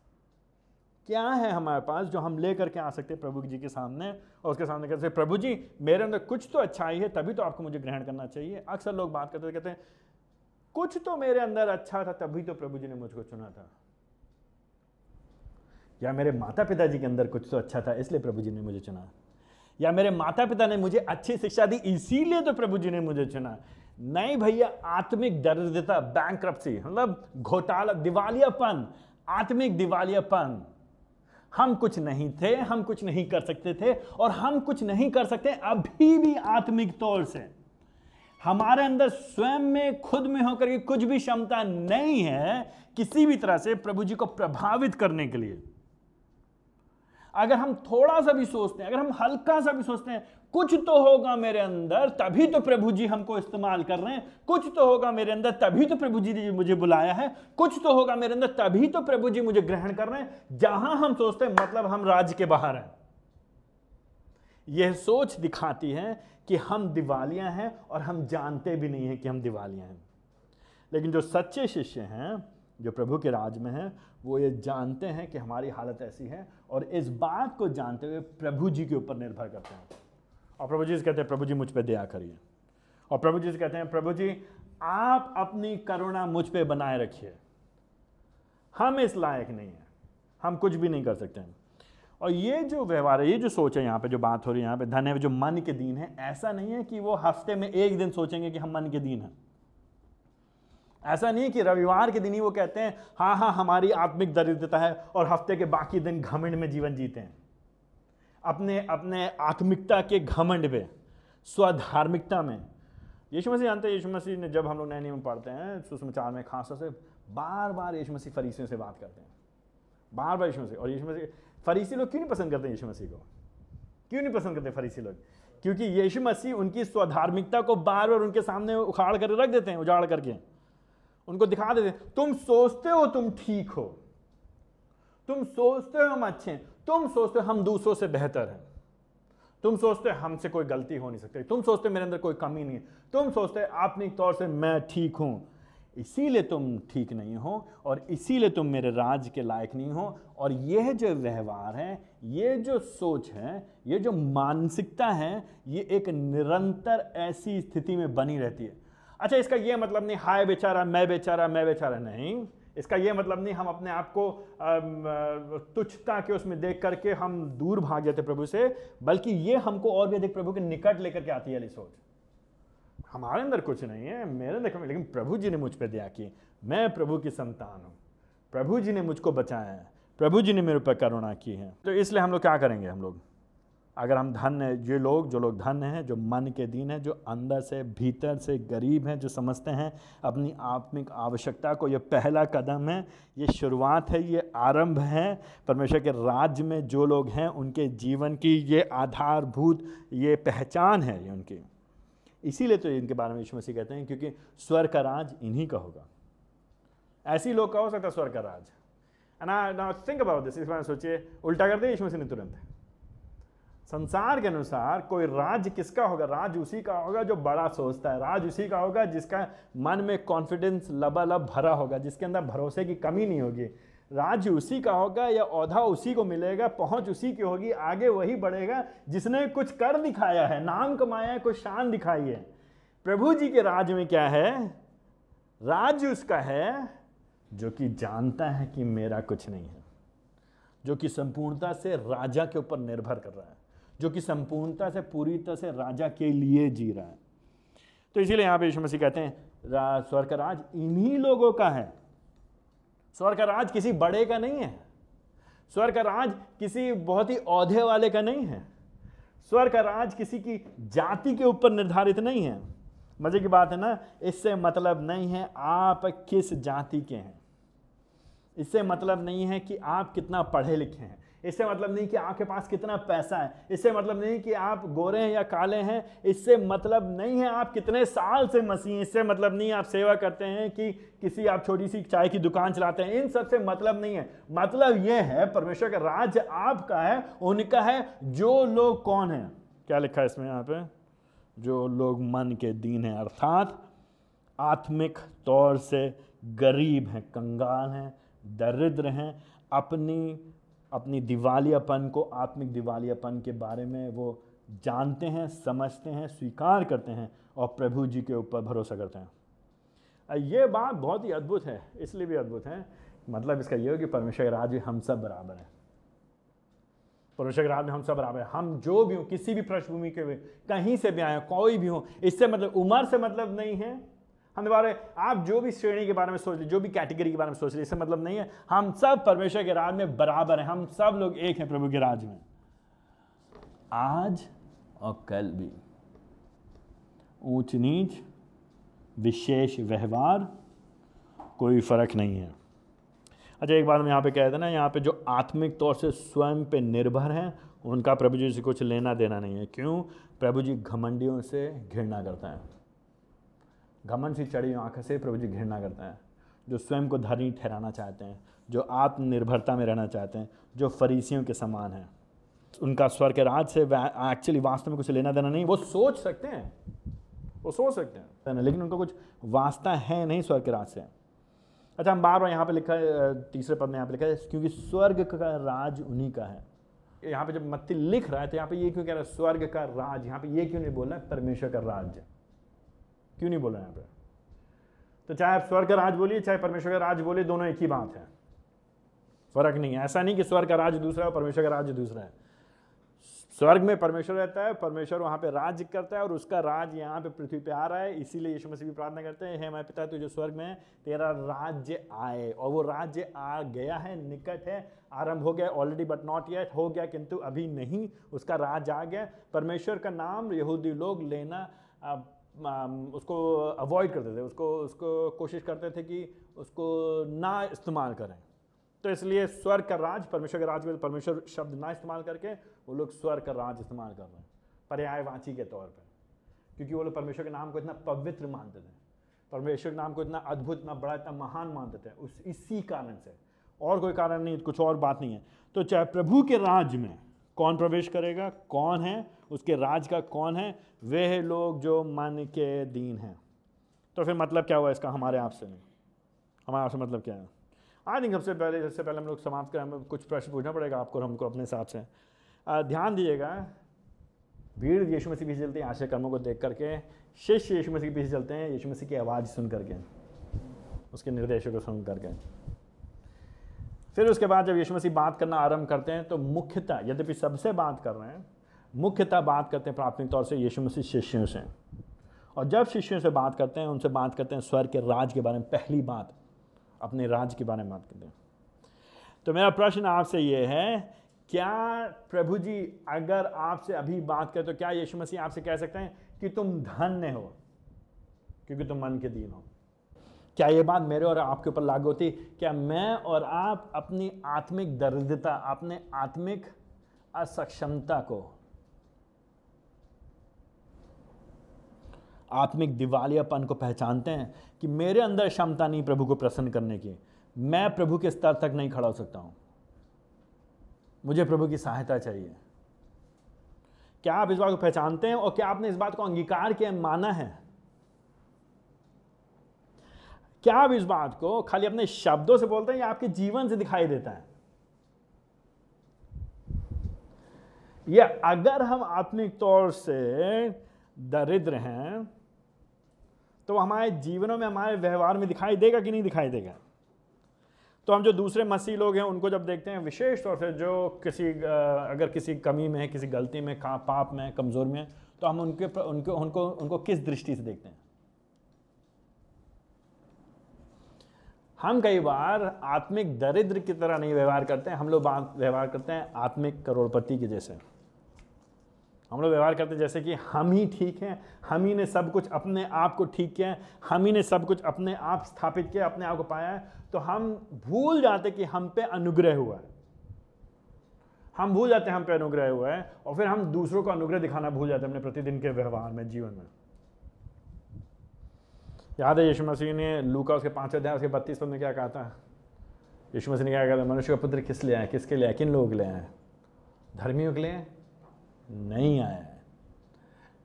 क्या है हमारे पास जो हम ले करके आ सकते हैं प्रभु जी के सामने? और उसके सामने कहते प्रभु जी, मेरे अंदर कुछ तो अच्छाई है, तभी तो आपको मुझे ग्रहण करना चाहिए। अक्सर लोग बात करते कहते हैं, कुछ तो मेरे अंदर अच्छा था, तभी तो प्रभु जी ने मुझको चुना था। या मेरे माता पिता जी के अंदर कुछ तो अच्छा था, इसलिए प्रभु जी ने मुझे चुना। या मेरे माता पिता ने मुझे अच्छी शिक्षा दी, इसीलिए तो प्रभु जी ने मुझे चुना। नहीं भैया, आत्मिक दरिद्रता बैंक मतलब घोटाला, दिवालियापन, आत्मिक दिवालियापन। हम कुछ नहीं थे, हम कुछ नहीं कर सकते थे और हम कुछ नहीं कर सकते, अभी भी आत्मिक तौर से। हमारे अंदर स्वयं में, खुद में होकर के कुछ भी क्षमता नहीं है किसी भी तरह से प्रभु जी को प्रभावित करने के लिए। अगर हम थोड़ा सा भी सोचते हैं, अगर हम हल्का सा भी सोचते हैं कुछ तो होगा मेरे अंदर, तभी तो प्रभु जी हमको इस्तेमाल कर रहे हैं। कुछ तो होगा मेरे अंदर, तभी तो प्रभु जी ने मुझे बुलाया है। कुछ तो होगा मेरे अंदर, तभी तो प्रभु जी मुझे ग्रहण कर रहे हैं। जहाँ हम सोचते हैं मतलब हम राज्य के बाहर हैं। यह सोच दिखाती है कि हम दिवालियाँ हैं और हम जानते भी नहीं हैं कि हम दिवालियाँ हैं। लेकिन जो सच्चे शिष्य हैं, जो प्रभु के राज में हैं, वो ये जानते हैं कि हमारी हालत ऐसी है और इस बात को जानते हुए प्रभु जी के ऊपर निर्भर करते हैं। और प्रभु जी से कहते हैं, प्रभु जी, मुझ पर दया करिए। और प्रभु जी से कहते हैं, प्रभु जी, आप अपनी करुणा मुझ पर बनाए रखिए। हम इस लायक नहीं हैं। हम कुछ भी नहीं कर सकते हैं। और ये जो व्यवहार है, ये जो सोच है यहाँ पे, जो बात हो रही है यहाँ पे धन है, जो मन के दीन है, ऐसा नहीं है कि वो हफ़्ते में एक दिन सोचेंगे कि हम मन के दीन हैं। ऐसा नहीं कि रविवार के दिन ही वो कहते हैं हाँ हाँ हमारी आत्मिक दरिद्रता है और हफ़्ते के बाकी दिन घमंड में जीवन जीते हैं। अपने अपने आत्मिकता के घमंड में, स्वधार्मिकता में। यीशु मसीह, जानते हैं यीशु मसीह ने जब हम लोग नए नियम पढ़ते हैं, सुसमाचार में खासतौर से बार बार यीशु मसीह फरीसियों से बात करते हैं। बार बार यीशु मसीह, और यीशु मसीह, फरीसी लोग क्यों नहीं पसंद करते यीशु मसीह को? क्यों नहीं पसंद करते फरीसी लोग? क्योंकि यीशु मसीह उनकी स्वधार्मिकता को बार बार उनके सामने उखाड़ कर रख देते हैं, उजाड़ करके। उनको दिखा देते हैं, तुम सोचते हो तुम ठीक हो। तुम सोचते हो हम अच्छे हैं। तुम सोचते हो हम दूसरों से बेहतर हैं। तुम सोचते हो हमसे कोई गलती हो नहीं सकती। तुम सोचते मेरे अंदर कोई कमी नहीं है। तुम सोचते आपने तौर से मैं ठीक हूँ। इसीलिए तुम ठीक नहीं हो और इसीलिए तुम मेरे राज के लायक नहीं हो। और यह जो व्यवहार है, ये जो सोच है, ये जो मानसिकता है, ये एक निरंतर ऐसी स्थिति में बनी रहती है। अच्छा इसका ये मतलब नहीं, हाय बेचारा, मैं बेचारा मैं बेचारा, नहीं। इसका ये मतलब नहीं, हम अपने आप को तुच्छता के उसमें देख करके हम दूर भाग जाते प्रभु से, बल्कि ये हमको और भी अधिक प्रभु के निकट लेकर के आती है सोच। हमारे अंदर कुछ नहीं है, मेरे अंदर लेकिन प्रभु जी ने मुझ पर दिया कि। मैं प्रभु की संतान हूँ। प्रभु जी ने मुझको बचाया है। प्रभु जी ने मेरे ऊपर करुणा की है। तो इसलिए हम लोग क्या करेंगे हम लोग? अगर हम धन्य ये लोग, जो लोग धन हैं, जो मन के दीन हैं, जो अंदर से, भीतर से गरीब हैं, जो समझते हैं अपनी आत्मिक आवश्यकता को, ये पहला कदम है, ये शुरुआत है, ये आरंभ है। परमेश्वर के राज्य में जो लोग हैं, उनके जीवन की ये आधारभूत, ये पहचान है ये उनकी। इसीलिए तो इनके बारे में यीशु मसीह कहते हैं, क्योंकि स्वर का राज इन्हीं का होगा। ऐसी लोग का हो सकता स्वर का राज। ना थिंक अबाउट दिस इस बारे में सोचिए। उल्टा कर दिया यीशु मसीह ने तुरंत। संसार के अनुसार कोई राज किसका होगा? राज उसी का होगा जो बड़ा सोचता है। राज उसी का होगा जिसका मन में कॉन्फिडेंस लबालब भरा होगा, जिसके अंदर भरोसे की कमी नहीं होगी। राज्य उसी का होगा या औधा उसी को मिलेगा, पहुँच उसी की होगी, आगे वही बढ़ेगा जिसने कुछ कर दिखाया है, नाम कमाया है, कुछ शान दिखाई है। प्रभु जी के राज में क्या है? राज्य उसका है जो कि जानता है कि मेरा कुछ नहीं है, जो कि संपूर्णता से राजा के ऊपर निर्भर कर रहा है। जो कि संपूर्णता से, पूरी तरह से राजा के लिए जी रहा है। तो इसीलिए यहाँ पे मसीह कहते हैं स्वर्ग का राज इन्हीं लोगों का है। स्वर्ग का राज किसी बड़े का नहीं है। स्वर्ग का राज किसी बहुत ही औधे वाले का नहीं है। स्वर्ग का राज किसी की जाति के ऊपर निर्धारित नहीं है। मज़े की बात है ना, इससे मतलब नहीं है आप किस जाति के हैं। इससे मतलब नहीं है कि आप कितना पढ़े लिखे हैं। इससे मतलब नहीं कि आपके पास कितना पैसा है। इससे मतलब नहीं कि आप गोरे हैं या काले हैं। इससे मतलब नहीं है आप कितने साल से मसीह इससे मतलब नहीं आप सेवा करते हैं कि किसी आप छोटी सी चाय की दुकान चलाते हैं। इन सबसे मतलब नहीं है। मतलब यह है, परमेश्वर का राज्य आपका है, उनका है। जो लोग कौन है? क्या लिखा है इसमें यहाँ पे? जो लोग मन के दीन हैं, अर्थात आत्मिक तौर से गरीब हैं, कंगाल हैं, दरिद्र हैं, अपनी अपनी दिवालियापन को, आत्मिक दिवालियापन के बारे में वो जानते हैं, समझते हैं, स्वीकार करते हैं और प्रभु जी के ऊपर भरोसा करते हैं। ये बात बहुत ही अद्भुत है, इसलिए भी अद्भुत है। मतलब इसका ये हो कि परमेश्वर राज्य हम सब बराबर हैं। परमेश्वर के राज में हम सब बराबर हैं। हम जो भी हो, किसी भी पृष्ठभूमि के हुए कहीं से भी आए कोई भी हो, इससे मतलब उम्र से मतलब नहीं है। हम बारे आप जो भी श्रेणी के बारे में सोच रहे जो भी कैटेगरी के बारे में सोच रहे इससे मतलब नहीं है। हम सब परमेश्वर के राज में बराबर हैं। हम सब लोग एक हैं प्रभु के राज में। आज और कल भी। ऊंच नीच विशेष व्यवहार, कोई फ़र्क नहीं है। अच्छा एक बात हम यहाँ पे कह देना, यहाँ पे जो आत्मिक तौर से स्वयं पे निर्भर हैं, उनका प्रभु जी से कुछ लेना देना नहीं है। क्यों? प्रभु जी घमंडियों से घृणा करता है। घमंड सी चढ़ी आँख से प्रभु जी घृणा करते हैं, जो स्वयं को धनी ठहराना चाहते हैं, जो आत्मनिर्भरता में रहना चाहते हैं, जो फरीसियों के समान हैं। उनका स्वर के राज से एक्चुअली वास्तव में कुछ लेना देना नहीं, वो सोच सकते हैं। वो सोच सकते हैं। लेकिन उनका कुछ वास्ता है नहीं स्वर के राज से। अच्छा हम बार बार यहाँ पे लिखा है तीसरे पद में यहाँ पे लिखा है, क्योंकि स्वर्ग का राज उन्हीं का है। यहाँ पे जब मत्ती लिख रहा है तो यहाँ पे ये क्यों कह रहा है, स्वर्ग का राज, यहाँ पे ये क्यों नहीं बोल रहा है, परमेश्वर का राज्य क्यों नहीं बोला यहाँ पे तो चाहे आप स्वर्ग का राज बोलिए, चाहे परमेश्वर का राज बोलिए दोनों एक ही बात है। फ़र्क नहीं है। ऐसा नहीं कि स्वर्ग का राज दूसरा है परमेश्वर का राज्य दूसरा है। स्वर्ग में परमेश्वर रहता है, परमेश्वर वहाँ पे राज्य करता है और उसका राज यहाँ पे पृथ्वी पे आ रहा है। इसीलिए यीशु मसीह भी प्रार्थना करते हैं, हे मैं पिता, तू जो स्वर्ग में तेरा राज्य आए। और वो राज्य आ गया है, निकट है, आरंभ हो गया ऑलरेडी बट नॉट येट हो गया, किंतु अभी नहीं, उसका राज आ गया। परमेश्वर का नाम यहूदी लोग लेना उसको अवॉइड करते थे, उसको उसको कोशिश करते थे कि उसको ना इस्तेमाल करें। तो इसलिए स्वर का राज, परमेश्वर के राज में परमेश्वर शब्द ना इस्तेमाल करके वो लोग स्वर का राज इस्तेमाल कर रहे हैं, पर्यायवाची के तौर पर क्योंकि वो लोग परमेश्वर के नाम को इतना पवित्र मानते थे, परमेश्वर के नाम को इतना अद्भुत, इतना बड़ा, इतना महान मानते थे, उस, इसी कारण से। और कोई कारण नहीं, कुछ और बात नहीं है। तो चाहे प्रभु के राज में कौन प्रवेश करेगा, कौन है उसके राज का कौन है? वे लोग जो मन के दीन हैं। तो फिर मतलब क्या हुआ इसका हमारे आपसे नहीं? हमारे आपसे मतलब क्या है? आई थिंक सबसे पहले सबसे पहले हम लोग समाप्त करें, हमें कुछ प्रश्न पूछना पड़ेगा आपको हमको अपने हिसाब से। ध्यान दीजिएगा भीड़ यीशु मसीह पीछे चलती है आशय कर्मों को देख करके, शिष्य यीशु मसीह पीछे चलते हैं, यीशु मसीह की आवाज़ सुन करके, उसके निर्देशों को सुन करके। फिर उसके बाद जब यीशु मसीह बात करना आरंभ करते हैं तो मुख्यतः यद्यपि सबसे बात कर रहे हैं मुख्यतः बात करते हैं प्राथमिक तौर से यीशु मसीह शिष्यों से। और जब शिष्यों से बात करते हैं, उनसे बात करते हैं स्वर के राज के बारे में, पहली बात, अपने राज के बारे में बात करते हैं। तो मेरा प्रश्न आपसे ये है, क्या प्रभु जी अगर आपसे अभी बात करें तो क्या यीशु मसीह आपसे कह सकते हैं कि तुम धन्य हो? क्योंकि तुम मन के दीन हो। क्या ये बात मेरे और आपके ऊपर लागू होती? क्या मैं और आप अपनी आत्मिक दरिद्रता, अपने आत्मिक असक्षमता को आत्मिक दिवालियापन को पहचानते हैं कि मेरे अंदर क्षमता नहीं प्रभु को प्रसन्न करने की। मैं प्रभु के स्तर तक नहीं खड़ा हो सकता हूँ। मुझे प्रभु की सहायता चाहिए। क्या आप इस बात को पहचानते हैं और क्या आपने इस बात को अंगीकार किया, माना है? क्या आप इस बात को खाली अपने शब्दों से बोलते हैं या आपके जीवन से दिखाई देता है? या अगर हम आत्मिक तौर से दरिद्र हैं तो हमारे जीवनों में, हमारे व्यवहार में दिखाई देगा कि नहीं दिखाई देगा? तो हम जो दूसरे मसीह लोग हैं, उनको जब देखते हैं विशेष तौर से जो किसी अगर किसी कमी में है, किसी गलती में, का, पाप में, कमज़ोर में तो हम उनके उनको उनको उनको किस दृष्टि से देखते हैं? हम कई बार आत्मिक दरिद्र की तरह नहीं व्यवहार करते हैं, हम लोग व्यवहार करते हैं आत्मिक करोड़पति के जैसे। हम लोग व्यवहार करते जैसे कि हम ही ठीक हैं, हम ही ने सब कुछ अपने आप को ठीक किया है, हम ही ने सब कुछ अपने आप स्थापित किया अपने आप को पाया है तो हम भूल जाते कि हम पे अनुग्रह हुआ है। हम भूल जाते हैं हम पे अनुग्रह हुआ है और फिर हम दूसरों को अनुग्रह दिखाना भूल जाते हैं अपने प्रतिदिन के व्यवहार में, जीवन में। याद है यीशु मसीह ने लूका उसके पाँच अध्याय, उसके बत्तीस पद में क्या कहा था? यीशु मसीह ने क्या कहा था? मनुष्य का पुत्र किस लिए आए किसके लिए किन लोगों के लिए आए धर्मियों के लिए? नहीं आया है।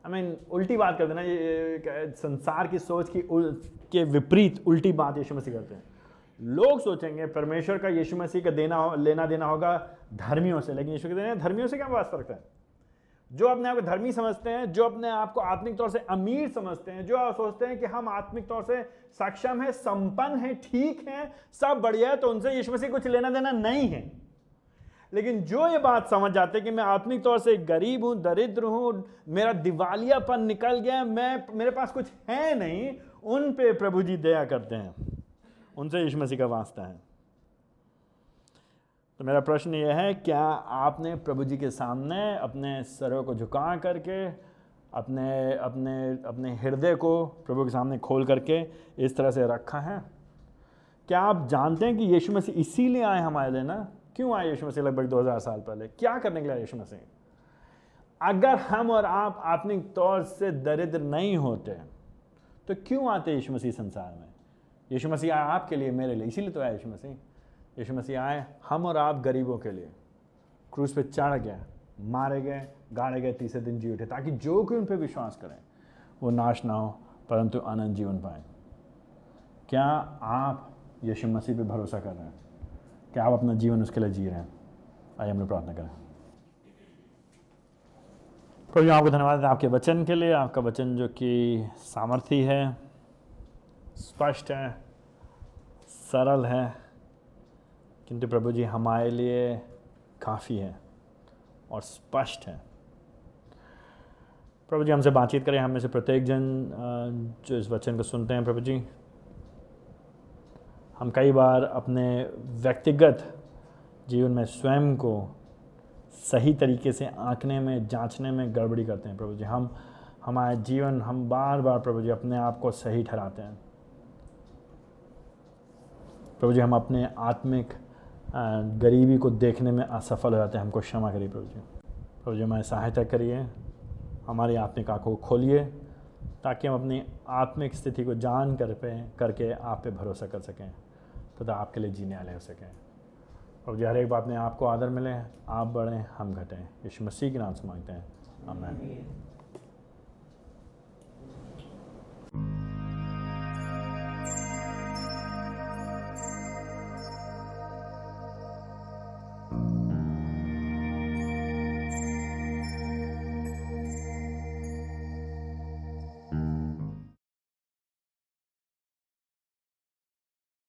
आई मीन उल्टी बात करते ना ये संसार की सोच की उल, के विपरीत उल्टी बात यीशु मसीह करते हैं। लोग सोचेंगे परमेश्वर का यीशु मसीह का देना लेना देना होगा धर्मियों से लेकिन यीशु के देना धर्मियों से क्या बात रखता है? जो अपने आप को धर्मी समझते हैं जो अपने आप को आत्मिक तौर से अमीर समझते हैं जो आप सोचते हैं कि हम आत्मिक तौर से सक्षम है संपन्न है ठीक है सब बढ़िया है तो उनसे यीशु मसीह कुछ लेना देना नहीं है। लेकिन जो ये बात समझ जाते हैं कि मैं आत्मिक तौर से गरीब हूँ, दरिद्र हूँ, मेरा दिवालियापन निकल गया, मैं, मेरे पास कुछ है नहीं, उन पे प्रभु जी दया करते हैं। उनसे यीशु मसीह का वास्ता है। तो मेरा प्रश्न यह है, क्या आपने प्रभु जी के सामने अपने सरों को झुका करके, अपने अपने अपने हृदय को प्रभु के सामने खोल करके इस तरह से रखा है? क्या आप जानते हैं कि यीशु मसीह इसीलिए आए हमारे लिए ना? क्यों आए यीशु मसीह लगभग 2000 साल पहले? क्या करने के लिए यीशु मसीह? अगर हम और आप आत्मिक तौर से दरिद्र नहीं होते तो क्यों आते यीशु मसीह संसार में? यीशु मसीह आए आपके लिए, मेरे लिए, इसीलिए तो आया यीशु मसीह। यीशु मसीह आए हम और आप गरीबों के लिए। क्रूज पे चढ़ गए, मारे गए, गाड़े गए, तीसरे दिन जी उठे, ताकि जो कोई उन पर विश्वास करें, वो नाश ना हो, परंतु आनंद जीवन पाए। क्या आप यीशु मसीह पे भरोसा कर रहे हैं? क्या आप अपना जीवन उसके लिए जी रहे हैं। आइए हम लोग प्रार्थना करें। प्रभु आपको धन्यवाद आपके वचन के लिए। आपका वचन जो कि सामर्थ्य है, स्पष्ट है, सरल है, किंतु प्रभु जी हमारे लिए काफ़ी है और स्पष्ट है। प्रभु जी, हमसे बातचीत करें। हम में से प्रत्येक जन जो इस वचन को सुनते हैं, प्रभु जी। हम कई बार अपने व्यक्तिगत जीवन में स्वयं को सही तरीके से आंकने में, जांचने में गड़बड़ी करते हैं प्रभु जी। हम, हमारे जीवन, हम बार बार प्रभु जी अपने आप को सही ठहराते हैं। प्रभु जी, हम अपने आत्मिक गरीबी को देखने में असफल हो जाते हैं। हमको क्षमा करिए प्रभु जी। प्रभु जी, हमारी सहायता करिए। हमारी आत्मिक आँखों को खोलिए, ताकि हम अपनी आत्मिक स्थिति को जान कर पे, करके आप पे भरोसा कर सकें। तथा आपके लिए जीने वाले हो सकें। और जो हर एक बात में आपको आदर मिले, आप बढ़ें, हम घटें। यीशु मसीह के नाम से मांगते हैं।